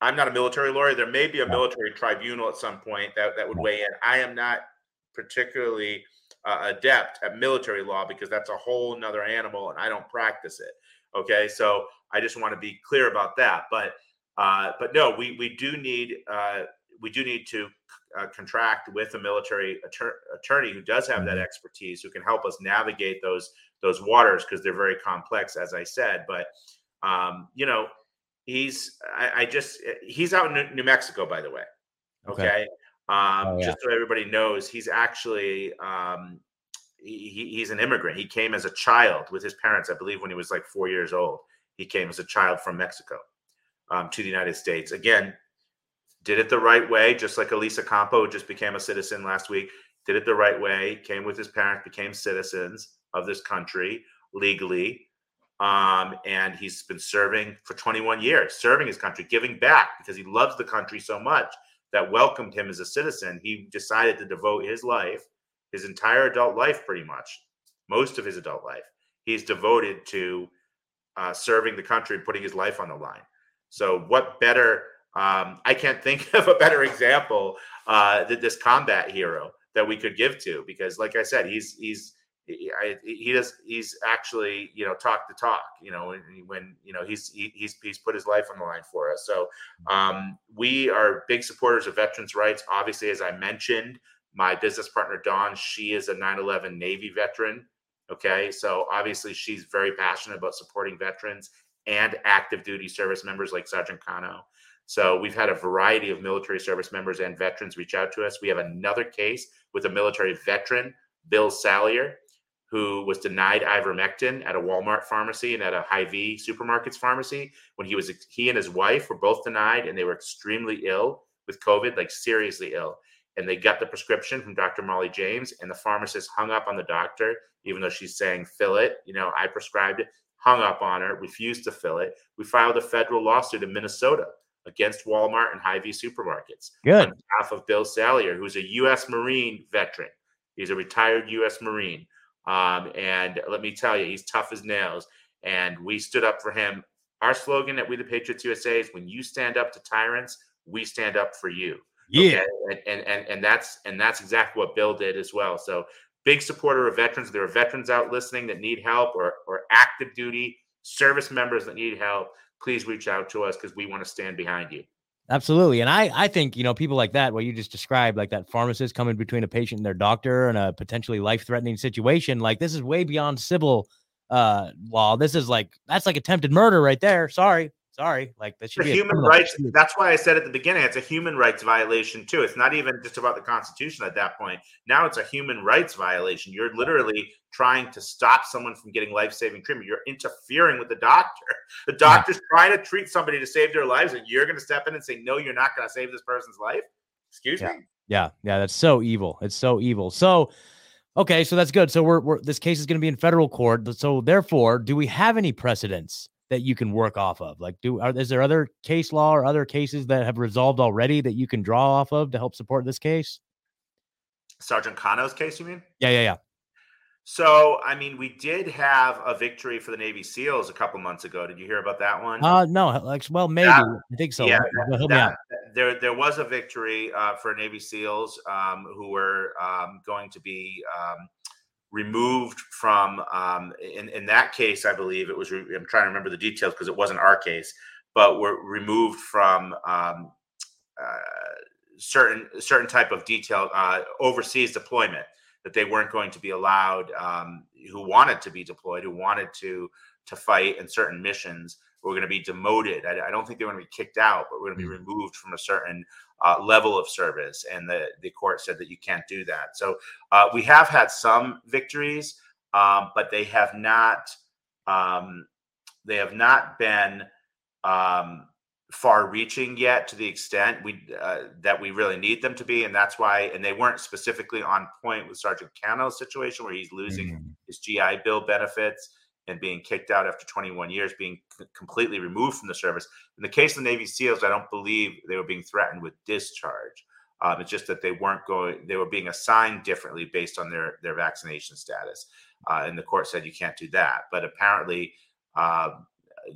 I'm not a military lawyer, there may be a military tribunal at some point that, that would weigh in. I am not particularly uh, adept at military law because that's a whole nother animal and I don't practice it. Okay. So I just want to be clear about that. But, uh, but no, we, we do need, uh, we do need to uh, contract with a military attor- attorney who does have that mm-hmm. expertise, who can help us navigate those those waters because they're very complex, as I said. But um, you know, he's I, I, just he's out in New Mexico, by the way. Okay, okay? Um, oh, yeah. just so everybody knows, he's actually um, he, he's an immigrant. He came as a child with his parents, I believe, when he was like four years old. He came as a child from Mexico um, to the United States. Again, did it the right way, just like Elisa Campo just became a citizen last week. Did it the right way, came with his parents, became citizens of this country legally. Um, and he's been serving for 21 years, serving his country, giving back because he loves the country so much that welcomed him as a citizen. He decided to devote his life, his entire adult life, pretty much, most of his adult life, he's devoted to uh, serving the country and putting his life on the line. So, what better? Um, I can't think (laughs) of a better example uh, that this combat hero that we could give to because, like I said, he's he's I, he does he's actually you know talk the talk you know when, when you know he's he, he's he's put his life on the line for us. So um, we are big supporters of veterans rights. Obviously as i mentioned my business partner dawn she is a 9-11 navy veteran okay? So obviously she's very passionate about supporting veterans and active duty service members like sergeant cano. So we've had a variety of military service members and veterans reach out to us. We have another case with a military veteran bill Salyer who was denied ivermectin at a Walmart pharmacy and at a Hy-Vee supermarket's pharmacy when he was he and his wife were both denied and they were extremely ill with COVID, like seriously ill. And they got the prescription from Dr. Molly James, and the pharmacist hung up on the doctor, even though she's saying fill it. You know, I prescribed it, hung up on her, refused to fill it. We filed a federal lawsuit in Minnesota against Walmart and Hy-Vee supermarkets. Good. On behalf of Bill Salyer, who's a U.S. Marine veteran. He's a retired U.S. Marine um, and let me tell you, he's tough as nails. And we stood up for him. Our slogan at We the Patriots USA is when you stand up to tyrants, we stand up for you. Yeah. Okay? And, and and that's and that's exactly what Bill did as well. So big supporter of veterans. There are veterans out listening that need help or or active duty service members that need help. Please reach out to us because we want to stand behind you. Absolutely. And I, I think, you know, people like that, what you just described, like that pharmacist coming between a patient and their doctor in a potentially life threatening situation, like this is way beyond civil uh law. This is like, that's like attempted murder right there. Sorry. Sorry, like that should be human rights. That's why I said at the beginning, it's a human rights violation too. It's not even just about the Constitution at that point. Now it's a human rights violation. You're literally trying to stop someone from getting life-saving treatment. You're interfering with the doctor. The doctor's trying to treat somebody to save their lives, and you're going to step in and say, "No, you're not going to save this person's life." Excuse yeah. me. Yeah, yeah, that's so evil. It's so evil. So. Okay, so that's good. So we're, we're this case is going to be in federal court. So therefore, do we have any precedents that you can work off of? Like, do are, is there other case law or other cases that have resolved already that you can draw off of to help support this case? Sergeant Cano's case, you mean? Yeah, yeah, yeah. So, I mean, we did have a victory for the Navy SEALs a couple months ago. Did you hear about that one? Uh, no, like, well, maybe that, I think so. Yeah, that, that, there there was a victory uh, for Navy SEALs um, who were um, going to be um, removed from um, in, in that case i believe it was re- i'm trying to remember the details because it wasn't our case but were removed from um, uh, certain certain type of detail uh, overseas deployment that they weren't going to be allowed um, who wanted to be deployed who wanted to to fight in certain missions were going to be demoted I, I don't think they were going to be kicked out but we're going to be mm. removed from a certain uh, level of service, and the the court said that you can't do that. So uh, we have had some victories, um, but they have not um, they have not been um, far-reaching yet to the extent we uh, that we really need them to be, and that's why. And they weren't specifically on point with Sergeant Cano's situation where he's losing mm-hmm. his GI Bill benefits and being kicked out after 21 years, being c- completely removed from the service. In the case of the Navy SEALs, I don't believe they were being threatened with discharge. Um, it's just that they weren't going; they were being assigned differently based on their their vaccination status. Uh, and the court said you can't do that. But apparently, uh,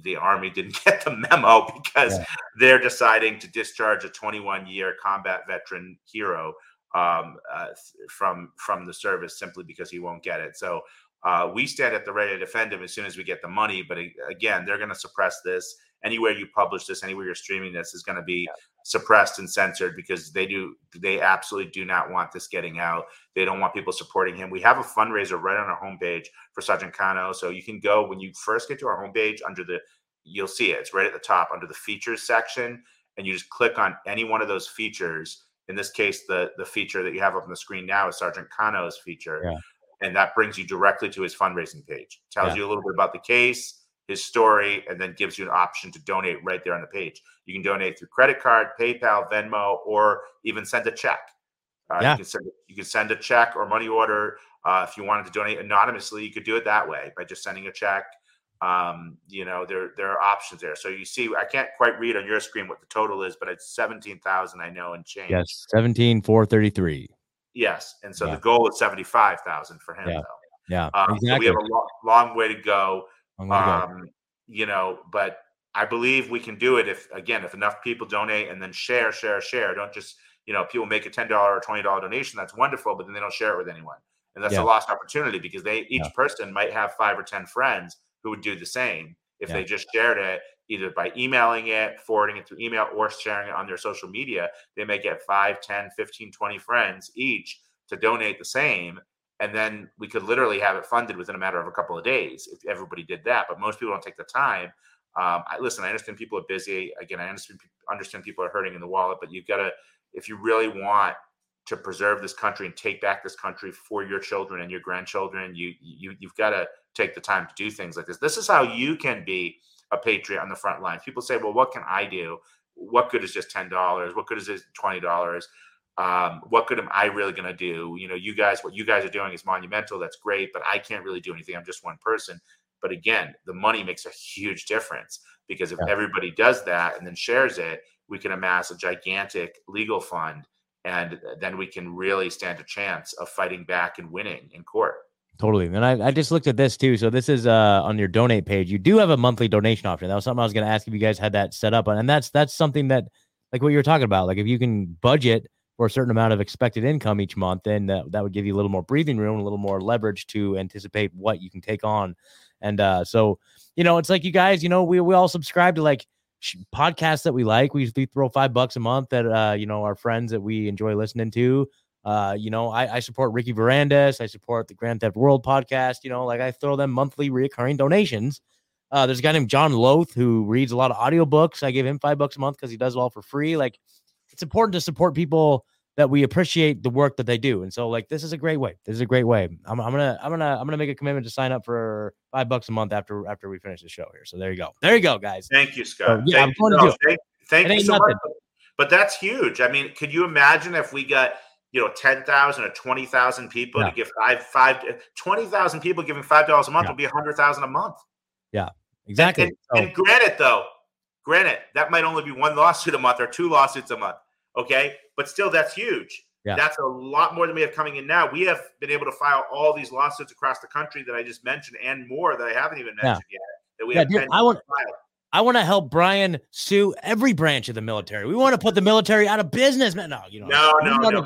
the Army didn't (laughs) get the memo because yeah. they're deciding to discharge a 21 year combat veteran hero um, uh, from from the service simply because he won't get it. So uh, we stand at the ready to defend him as soon as we get the money. But again, they're going to suppress this. Anywhere you publish this, anywhere you're streaming this, is going to be suppressed and censored because they do they absolutely do not want this getting out. They don't want people supporting him. We have a fundraiser right on our homepage for Sergeant Cano, so you can go when you first get to our homepage under the you'll see it. It's right at the top under the features section, and you just click on any one of those features. In this case, the the feature that you have up on the screen now is Sergeant Cano's feature. Yeah and that brings you directly to his fundraising page. Tells yeah. you a little bit about the case, his story, and then gives you an option to donate right there on the page. You can donate through credit card, PayPal, Venmo, or even send a check. Uh, yeah. you, can send, you can send a check or money order. Uh, if you wanted to donate anonymously, you could do it that way by just sending a check. Um, you know, there there are options there. So you see, I can't quite read on your screen what the total is, but it's seventeen thousand. I know and change. Yes, seventeen four thirty three. Yes, and so yeah. the goal is seventy five thousand for him yeah. though. Yeah, um, exactly. so we have a long, long way to go. Way to um, go. You know, but I believe we can do it if again if enough people donate and then share, share, share. Don't just you know people make a ten dollar or twenty dollar donation. That's wonderful, but then they don't share it with anyone, and that's yeah. a lost opportunity because they each person might have five or ten friends who would do the same if they just shared it either by emailing it, forwarding it through email, or sharing it on their social media. They may get 5, 10, 15, 20 friends each to donate the same. And then we could literally have it funded within a matter of a couple of days if everybody did that. But most people don't take the time. Um, I listen. I understand people are busy. Again, I understand understand people are hurting in the wallet, but you've got to, if you really want to preserve this country and take back this country for your children and your grandchildren, you you you've got to take the time to do things like this. This is how you can be a patriot on the front lines. People say, well, what can I do? What good is just $10? What good is this $20? Um, what good am I really going to do? You know, you guys, what you guys are doing is monumental. That's great, but I can't really do anything. I'm just one person. But again, the money makes a huge difference because if yeah. everybody does that and then shares it, we can amass a gigantic legal fund and then we can really stand a chance of fighting back and winning in court. Totally. And I, I just looked at this too. So this is uh on your donate page. You do have a monthly donation option. That was something I was going to ask if you guys had that set up. And that's that's something that like what you were talking about. Like if you can budget for a certain amount of expected income each month, then that, that would give you a little more breathing room, a little more leverage to anticipate what you can take on. And uh so, you know, it's like you guys, you know, we we all subscribe to like podcasts that we like. We, we throw five bucks a month that uh, you know, our friends that we enjoy listening to. Uh, you know, I, I support Ricky Varandas. I support the Grand Theft World podcast. You know, like I throw them monthly recurring donations. Uh, there's a guy named John Loth who reads a lot of audiobooks. I give him five bucks a month because he does it all for free. Like it's important to support people that we appreciate the work that they do. And so like this is a great way. This is a great way. I'm, I'm gonna I'm gonna I'm gonna make a commitment to sign up for five bucks a month after after we finish the show here. So there you go. There you go, guys. Thank you, Scott. So, yeah, thank I'm going to do Thank, thank you so nothing. much. But that's huge. I mean, could you imagine if we got you know 10,000 or 20,000 people yeah. to give five five 20,000 people giving $5 a month yeah. would be 100,000 a month. Yeah. Exactly. And, and, and, granted though, granted that might only be one lawsuit a month or two lawsuits a month, okay? But still that's huge. Yeah. That's a lot more than we have coming in now. We have been able to file all these lawsuits across the country that I just mentioned and more that I haven't even mentioned yet. That we yeah, have dude, I want I want to help Brian sue every branch of the military. We want to put the military out of business. No, you know, no, no, no.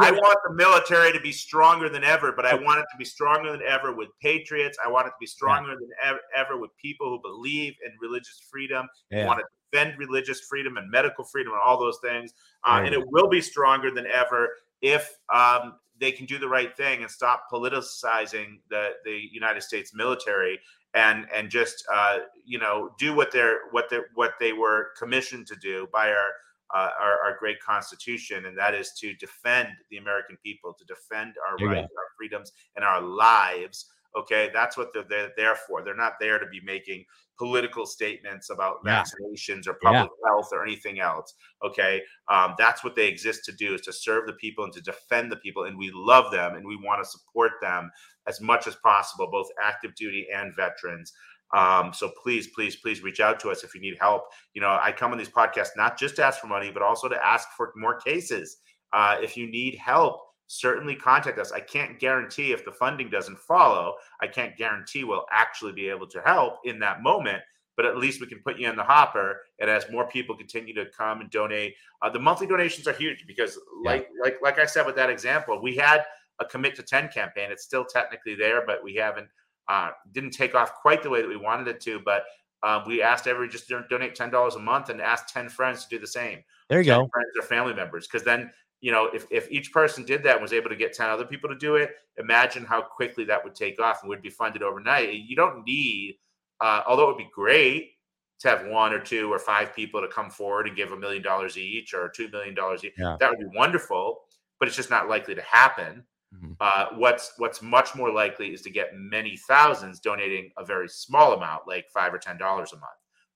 I want the military to be stronger than ever, but I want it to be stronger than ever with patriots. I want it to be stronger yeah. than ever, ever, with people who believe in religious freedom. Yeah. I want to defend religious freedom and medical freedom and all those things. Uh, and it will be stronger than ever if um, they can do the right thing and stop politicizing the the United States military and and just uh, you know do what they're what they what they were commissioned to do by our, uh, our, our great Constitution, and that is to defend the American people, to defend our rights, our freedoms, and our lives. Okay, that's what they're, they're there for. They're not there to be making political statements about yeah. vaccinations or public yeah. health or anything else. Okay, um, that's what they exist to do is to serve the people and to defend the people, and we love them and we want to support them as much as possible, both active duty and veterans. Um, so please, please, please reach out to us if you need help. You know, I come on these podcasts not just to ask for money, but also to ask for more cases. Uh, if you need help, certainly contact us. I can't guarantee if the funding doesn't follow, I can't guarantee we'll actually be able to help in that moment. but at least we can put you in the hopper. And as more people continue to come and donate, uh, the monthly donations are huge because, like yeah. like like I said with that example, we had a commit to ten campaign. It's still technically there, but we haven't uh, didn't take off quite the way that we wanted it to. But um, we asked every just to donate ten dollars a month and asked ten friends to do the same. There you go, friends or family members, because then you know if if each person did that and was able to get ten other people to do it, imagine how quickly that would take off and would be funded overnight. You don't need, uh, although it would be great to have one or two or five people to come forward and give a million dollars each or two million dollars each. Yeah. That would be wonderful, but it's just not likely to happen. Mm-hmm. Uh, what's what's much more likely is to get many thousands donating a very small amount, like five or ten dollars a month.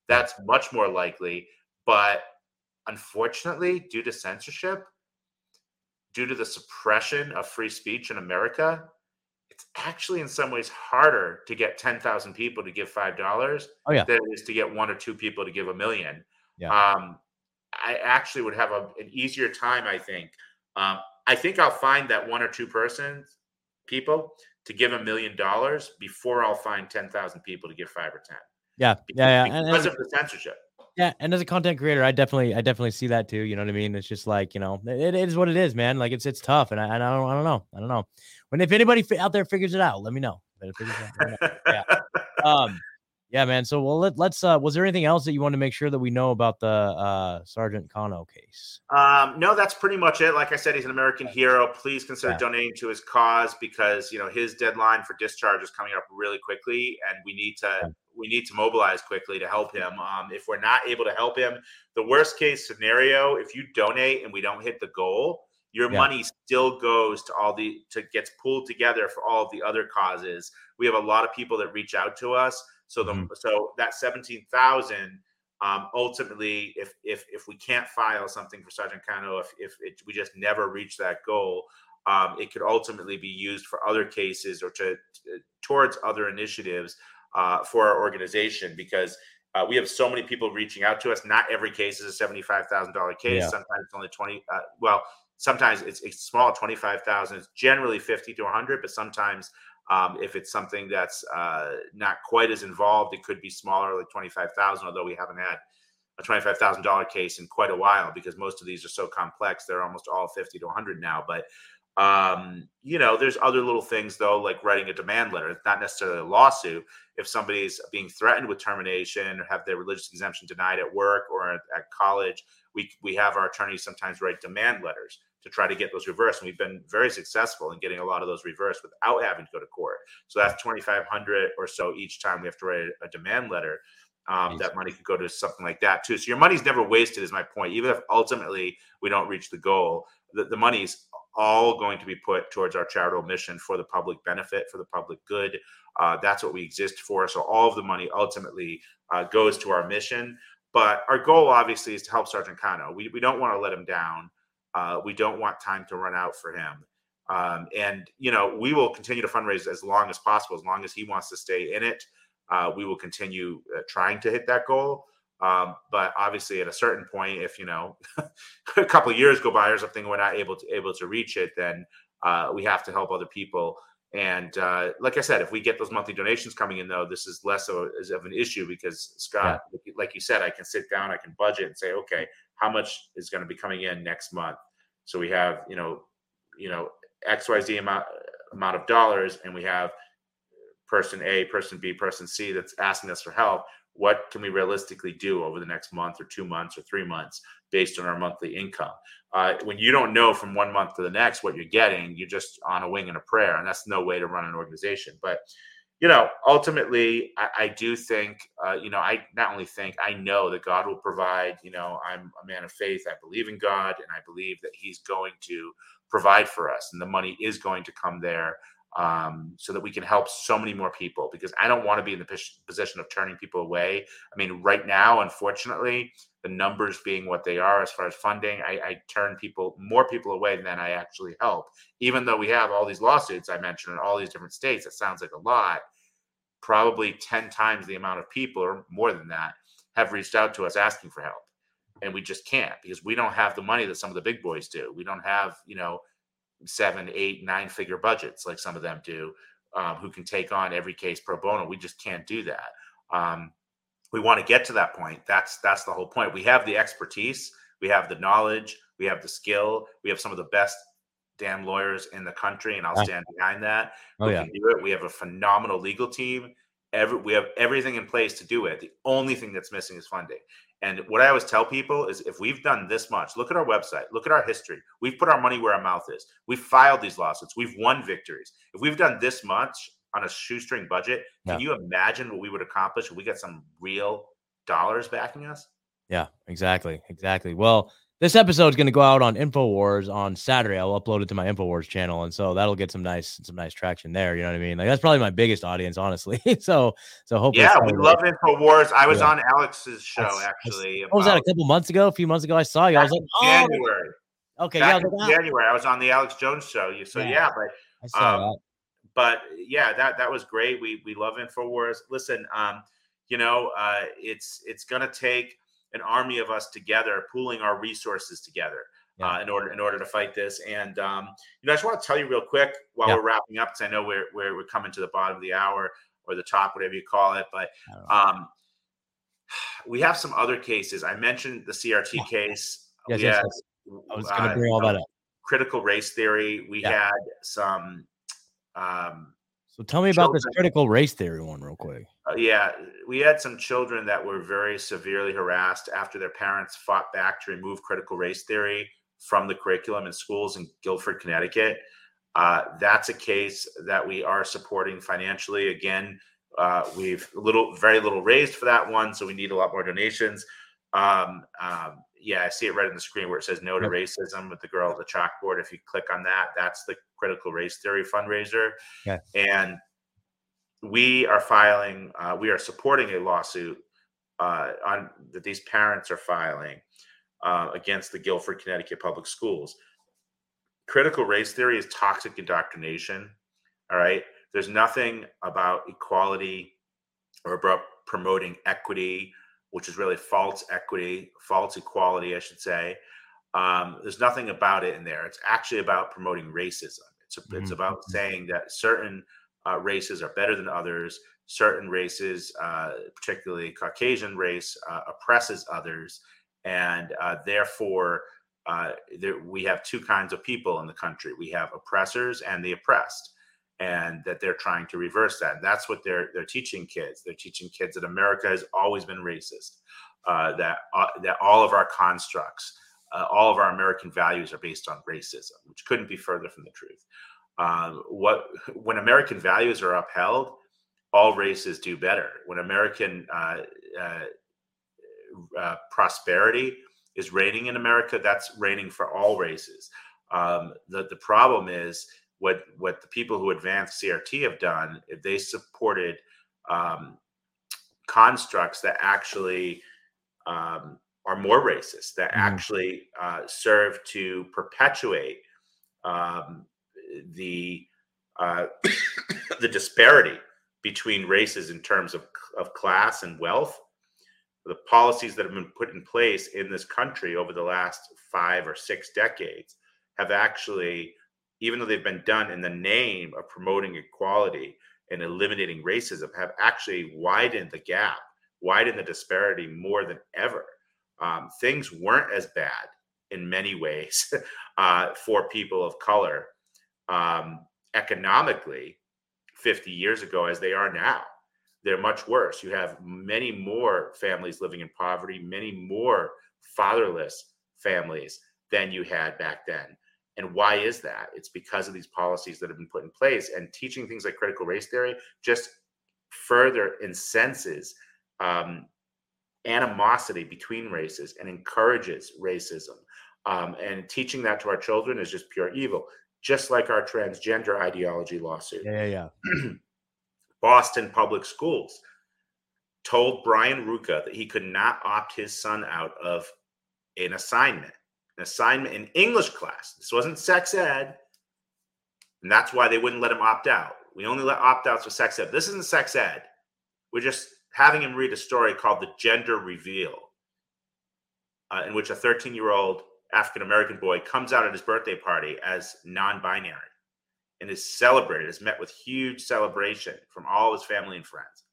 That's much more likely. But unfortunately, due to censorship, due to the suppression of free speech in America, it's actually in some ways harder to get ten thousand people to give five dollars oh, yeah. than it is to get one or two people to give a million. Yeah. Um, I actually would have a, an easier time, I think. Um, I think I'll find that one or two persons, people, to give a million dollars before I'll find ten thousand people to give five or ten. Yeah, because, yeah, yeah. Because and, of the censorship. Yeah, and as a content creator, I definitely, I definitely see that too. You know what I mean? It's just like you know, it, it is what it is, man. Like it's it's tough, and I, and I don't, I don't know, I don't know. When if anybody out there figures it out, let me know. yeah. (laughs) Um, yeah, man. So well, let, us uh was there anything else that you want to make sure that we know about the uh Sergeant Cano case? Um, no, that's pretty much it. Like I said, he's an American hero. Please consider yeah. donating to his cause because you know his deadline for discharge is coming up really quickly, and we need to yeah. We need to mobilize quickly to help him. Um, if we're not able to help him, the worst case scenario, if you donate and we don't hit the goal, your yeah. money still goes to all the to gets pulled together for all of the other causes. We have a lot of people that reach out to us so the mm-hmm. so that seventeen thousand um, ultimately, if if if we can't file something for Sergeant Cano, if if it, we just never reach that goal, um, it could ultimately be used for other cases or to, to towards other initiatives uh, for our organization because. Uh, we have so many people reaching out to us. Not every case is a seventy-five thousand dollar case. Yeah. Sometimes it's only twenty. Uh, well, sometimes it's, it's small, twenty-five thousand. It's generally fifty to one hundred, but sometimes um, if it's something that's uh, not quite as involved, it could be smaller, like twenty-five thousand. Although we haven't had a twenty-five thousand dollar case in quite a while because most of these are so complex. They're almost all fifty to one hundred now. But um, you know, there's other little things though, like writing a demand letter. It's not necessarily a lawsuit. If somebody's being threatened with termination or have their religious exemption denied at work or at, at college, we we have our attorneys sometimes write demand letters to try to get those reversed. And we've been very successful in getting a lot of those reversed without having to go to court. So that's 2,500 or so each time we have to write a demand letter. Um, that money could go to something like that too. So your money's never wasted, is my point. Even if ultimately we don't reach the goal, the, the money's all going to be put towards our charitable mission for the public benefit, for the public good. Uh, that's what we exist for. So all of the money ultimately uh, goes to our mission. But our goal, obviously, is to help Sergeant Cano. We, we don't want to let him down. Uh, we don't want time to run out for him. Um, and, you know, we will continue to fundraise as long as possible, as long as he wants to stay in it. Uh, we will continue uh, trying to hit that goal. Um, but obviously, at a certain point, if you know (laughs) a couple years go by or something, we're not able to able to reach it, then uh, we have to help other people. And uh, like I said, if we get those monthly donations coming in, though, this is less of, a, of an issue because Scott, yeah. like you said, I can sit down, I can budget, and say, okay, how much is going to be coming in next month. So we have, you know, you know, XYZ amount amount of dollars, and we have person A, person B, person C that's asking us for help. What can we realistically do over the next month or two months or three months based on our monthly income? Uh, when you don't know from one month to the next what you're getting, you're just on a wing and a prayer, and that's no way to run an organization. But you know, ultimately, I, I do think, uh, you know, I not only think, I know that God will provide. You know, I'm a man of faith. I believe in God, and I believe that He's going to provide for us, and the money is going to come there um, so that we can help so many more people. Because I don't want to be in the position of turning people away. I mean, right now, unfortunately, the numbers being what they are as far as funding, I, I turn people, more people away than I actually help. Even though we have all these lawsuits I mentioned in all these different states, it sounds like a lot probably 10 times the amount of people or more than that have reached out to us asking for help and we just can't because we don't have the money that some of the big boys do we don't have you know seven eight nine figure budgets like some of them do um, who can take on every case pro bono we just can't do that um, we want to get to that point. That's that's the whole point. We have the expertise, we have the knowledge, we have the skill, we have some of the best damn lawyers in the country, and I'll yeah. stand behind that. Oh, we yeah. can do it. We have a phenomenal legal team. Every we have everything in place to do it. The only thing that's missing is funding. And what I always tell people is if we've done this much, look at our website, look at our history. We've put our money where our mouth is. We've filed these lawsuits. We've won victories. If we've done this much on a shoestring budget, yeah. can you imagine what we would accomplish if we got some real dollars backing us? Yeah, exactly. Exactly. Well, this episode is going to go out on Infowars on Saturday. I'll upload it to my Infowars channel, and so that'll get some nice some nice traction there. You know what I mean? Like that's probably my biggest audience, honestly. (laughs) so so hopefully, yeah, we love Infowars. I was yeah. on Alex's show that's, actually. What was that? A couple months ago, a few months ago, I saw you. I was like, oh, January. Okay, back yeah, in January. I was on the Alex Jones show. So yeah, yeah but um, but yeah, that that was great. We we love Infowars. Listen, um, you know, uh, it's it's gonna take an army of us together, pooling our resources together. Yeah. Uh, in order in order to fight this. And um, you know, I just want to tell you real quick while yeah. we're wrapping up, because I know we're, we're we're coming to the bottom of the hour or the top, whatever you call it. But um, we have some other cases. I mentioned the CRT yeah. case. Yes, yes, yes. I was going to uh, bring all that up. Critical race theory. We had some um, so tell me about this critical race theory one, real quick. Uh, yeah, we had some children that were very severely harassed after their parents fought back to remove critical race theory from the curriculum in schools in Guilford, Connecticut. Uh, that's a case that we are supporting financially. Again, uh, we've little, very little raised for that one, so we need a lot more donations. Um, um, yeah, I see it right on the screen where it says no to yep. racism with the girl at the chalkboard. If you click on that, that's the critical race theory fundraiser. Yeah. And we are filing, uh, we are supporting a lawsuit uh, on that these parents are filing uh, against the Guilford, Connecticut public schools. Critical race theory is toxic indoctrination. All right. There's nothing about equality or about promoting equity which is really false equity, false equality, I should say. Um, there's nothing about it in there. It's actually about promoting racism. It's mm-hmm. it's about saying that certain uh, races are better than others. Certain races, uh, particularly Caucasian race, uh, oppresses others, and uh, therefore uh, there, we have two kinds of people in the country. We have oppressors and the oppressed and that they're trying to reverse that. And that's what they're they're teaching kids. They're teaching kids that America has always been racist. Uh, that that all of our constructs, all of our American values are based on racism, which couldn't be further from the truth. Um, what when American values are upheld, all races do better. When American uh, uh, uh, prosperity is reigning in America, that's reigning for all races. Um, the the problem is what what the people who advanced CRT have done, if they supported um, constructs that actually um, are more racist, that mm-hmm. actually uh, serve to perpetuate um, the uh, (coughs) the disparity between races in terms of, of class and wealth. The policies that have been put in place in this country over the last five or six decades have actually even though they've been done in the name of promoting equality and eliminating racism, have actually widened the gap, widened the disparity more than ever. Um, things weren't as bad in many ways (laughs) uh, for people of color um, economically 50 years ago as they are now. They're much worse. You have many more families living in poverty, many more fatherless families than you had back then. And why is that? It's because of these policies that have been put in place and teaching things like critical race theory just further incenses um, animosity between races and encourages racism. Um, and teaching that to our children is just pure evil, just like our transgender ideology lawsuit. Yeah, yeah, yeah. (clears throat) Boston Public Schools told Brian Ruka that he could not opt his son out of an assignment an assignment in English class. This wasn't sex ed. And that's why they wouldn't let him opt out. We only let opt outs for sex ed. This isn't sex ed. We're just having him read a story called The Gender Reveal, uh, in which a 13 year old African American boy comes out at his birthday party as non binary and is celebrated, is met with huge celebration from all his family and friends.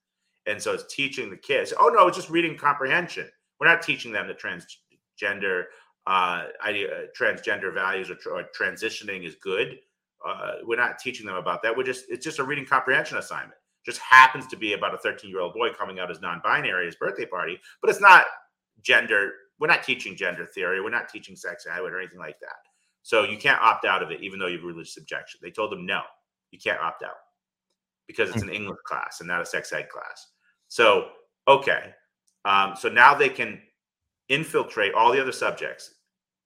And so it's teaching the kids. Oh no, it's just reading comprehension. We're not teaching them that transgender uh, idea, transgender values or, or transitioning is good. Uh, we're not teaching them about that. We're just it's just a reading comprehension assignment. Just happens to be about a 13 year old boy coming out as non-binary at his birthday party, but it's not gender. We're not teaching gender theory. We're not teaching sex ed or anything like that. So you can't opt out of it, even though you have religious objection. They told them no, you can't opt out because it's an English class and not a sex ed class. So okay, um, so now they can infiltrate all the other subjects,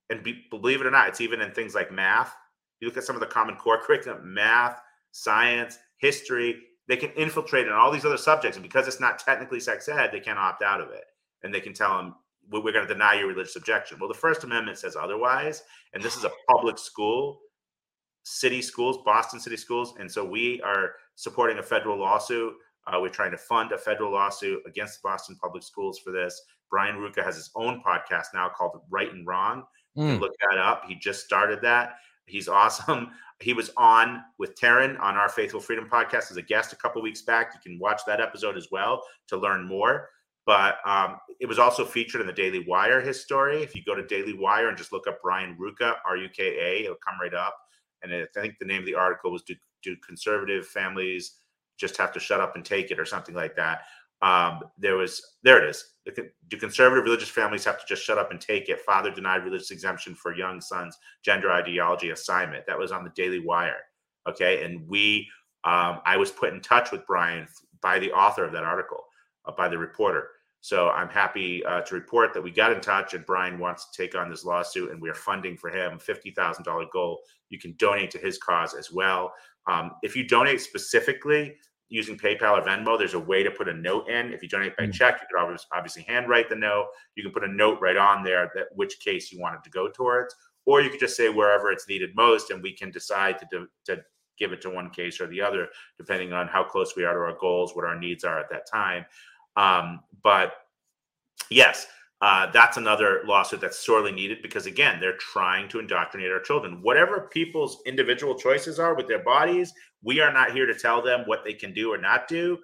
and be, believe it or not, it's even in things like math. You look at some of the Common Core curriculum, math, science, history. They can infiltrate in all these other subjects, and because it's not technically sex ed, they can't opt out of it, and they can tell them we're going to deny your religious objection. Well, the First Amendment says otherwise, and this is a (sighs) public school, city schools, Boston City Schools, and so we are supporting a federal lawsuit. Uh, we're trying to fund a federal lawsuit against the Boston Public Schools for this. Brian Ruka has his own podcast now called Right and Wrong. Mm. look that up. He just started that. He's awesome. (laughs) He was on with Taryn on our Faithful Freedom podcast as a guest a couple weeks back. You can watch that episode as well to learn more. But um, it was also featured in the Daily Wire, his story. If you go to Daily Wire and just look up Brian Ruka, R U K A, it'll come right up. And I think the name of the article was Do, Do Conservative Families Just Have to Shut Up and Take It or something like that. Um, there was, there it is. Do conservative religious families have to just shut up and take it? Father denied religious exemption for young son's gender ideology assignment. That was on the Daily Wire. Okay. And we, um, I was put in touch with Brian by the author of that article by the reporter. So I'm happy uh, to report that we got in touch and Brian wants to take on this lawsuit and we are funding for him $50,000 goal. You can donate to his cause as well. Um, if you donate specifically using PayPal or Venmo, there's a way to put a note in. If you donate by mm. check, you could obviously handwrite the note. You can put a note right on there that which case you want it to go towards, or you could just say wherever it's needed most, and we can decide to, do, to give it to one case or the other, depending on how close we are to our goals, what our needs are at that time. Um, but yes, uh, that's another lawsuit that's sorely needed because again, they're trying to indoctrinate our children. Whatever people's individual choices are with their bodies, we are not here to tell them what they can do or not do.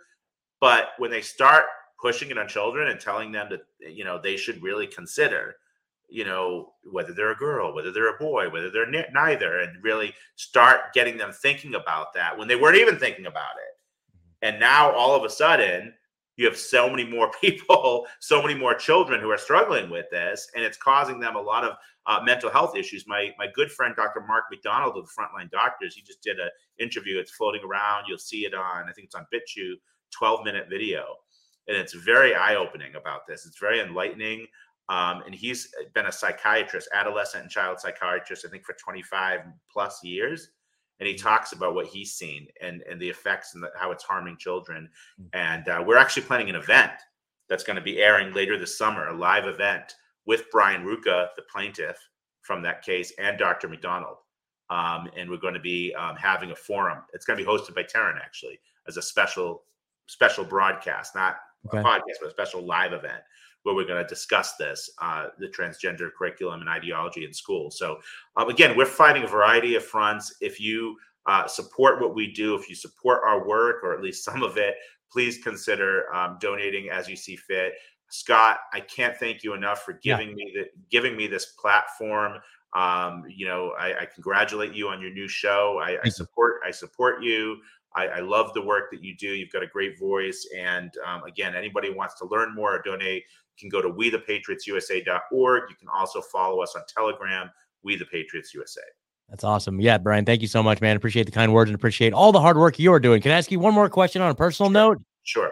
But when they start pushing it on children and telling them that you know they should really consider you know whether they're a girl whether they're a boy whether they're neither and really start getting them thinking about that when they weren't even thinking about it and now all of a sudden you have so many more (laughs) people, so many more children who are struggling with this, and it's causing them a lot of uh, mental health issues. My my good friend Dr. Mark McDonald of the Frontline Doctors, he just did an interview. It's floating around. You'll see it on. I think it's on BitChute. 12 minute video, and it's very eye opening about this. It's very enlightening. Um, and he's been a psychiatrist, adolescent and child psychiatrist, I think for 25 plus years and he talks about what he's seen and and the effects and the, how it's harming children. Mm. And uh, we're actually planning an event that's going to be airing later this summer, a live event with Brian Ruka, the plaintiff from that case, and Dr. McDonald. Um, and we're going to be um, having a forum. It's going to be hosted by Taryn actually as a special special broadcast, not okay. a podcast, but a special live event where we're going to discuss this uh, the transgender curriculum and ideology in school. So, um, again, we're fighting a variety of fronts. If you uh, support what we do, if you support our work, or at least some of it, please consider um, donating as you see fit. Scott, I can't thank you enough for giving yeah. me the giving me this platform. Um, you know, I, I, congratulate you on your new show. I, I support I support you. I, I, love the work that you do. You've got a great voice. And um, again, anybody wants to learn more or donate, can go to wethepatriotsusa.org. You can also follow us on Telegram, We the Patriots USA. That's awesome. Yeah, Brian, thank you so much, man. Appreciate the kind words and appreciate all the hard work you're doing. Can I ask you one more question on a personal sure. note? Sure.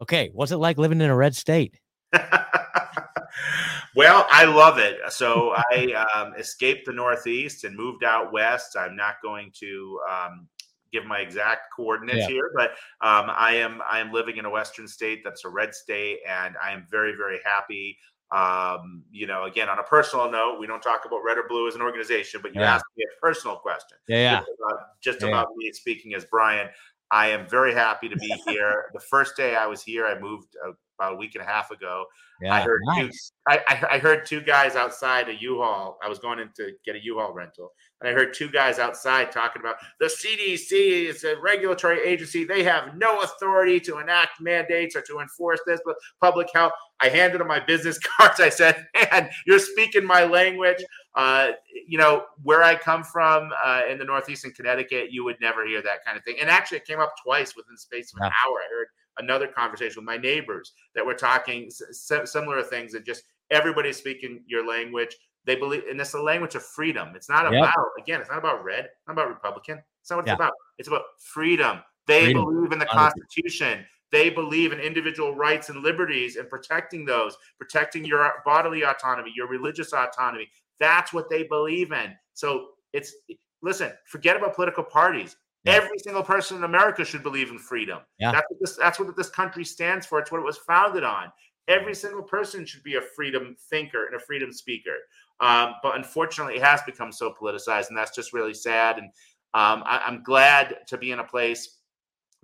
Okay. What's it like living in a red state? (laughs) (laughs) well, I love it. So I um, escaped the Northeast and moved out west. I'm not going to um, give my exact coordinates yeah. here, but um, I am I am living in a western state that's a red state, and I am very very happy. Um, you know, again, on a personal note, we don't talk about red or blue as an organization, but you yeah. asked me a personal question. Yeah. Just about, just yeah. about me speaking as Brian. I am very happy to be (laughs) here. the first day I was here, I moved uh, about a week and a half ago. Yeah, I heard two, nice. I, I I heard two guys outside a U-Haul. I was going in to get a U-Haul rental, and I heard two guys outside talking about the CDC is a regulatory agency. They have no authority to enact mandates or to enforce this, but public health. I handed them my business (laughs) cards. I said, "Man, you're speaking my language." Uh, you know, where I come from uh, in the Northeast in Connecticut, you would never hear that kind of thing. And actually, it came up twice within the space of an hour. I heard another conversation with my neighbors that were talking s- s- similar things and just everybody's speaking your language. They believe, and it's a language of freedom. It's not Yep. about, again, it's not about red, it's not about Republican. It's not what Yeah. it's about. It's about freedom. They Freedom. believe in the Constitution. They believe in individual rights and liberties and protecting those, protecting your bodily autonomy, your religious autonomy. That's what they believe in. So it's, listen, forget about political parties. Yeah. Every single person in America should believe in freedom. Yeah. That's what this that's what this country stands for. It's what it was founded on. Every single person should be a freedom thinker and a freedom speaker. Um, but unfortunately, it has become so politicized, and that's just really sad. And um, I, I'm glad to be in a place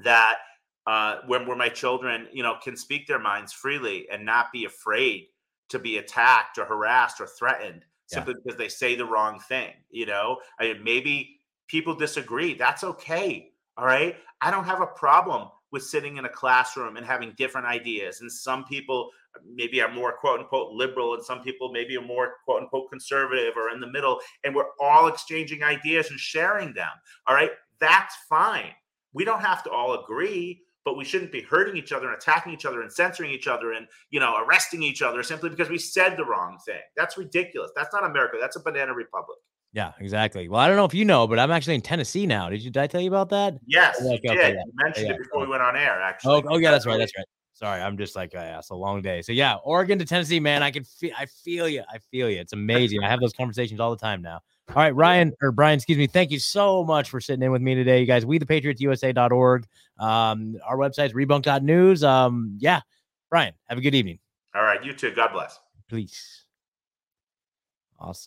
that uh, when where my children, you know, can speak their minds freely and not be afraid to be attacked or harassed or threatened Yeah. simply because they say the wrong thing. You know, I mean, maybe people disagree. That's okay. All right. I don't have a problem with sitting in a classroom and having different ideas. And some people maybe are more quote unquote liberal, and some people maybe are more quote unquote conservative or in the middle. And we're all exchanging ideas and sharing them. All right. That's fine. We don't have to all agree, but we shouldn't be hurting each other and attacking each other and censoring each other and you know arresting each other simply because we said the wrong thing. That's ridiculous. That's not America. That's a banana republic. Yeah, exactly. Well, I don't know if you know, but I'm actually in Tennessee now. Did you? Did I tell you about that? Yes, oh, Okay, you okay, did. yeah. You mentioned Yeah, it before we went on air. Actually. Oh, oh yeah, that's right. That's right. Sorry, I'm just like, uh, yeah, it's a long day. So yeah, Oregon to Tennessee, man. I can feel, I feel you. I feel you. It's amazing. I have those conversations all the time now. All right, Ryan or Brian, excuse me. Thank you so much for sitting in with me today, you guys. We the patriotsusa.org. Um, our website's rebunked.news. Um, yeah, Brian, have a good evening, All right. You too. God bless. please. Awesome.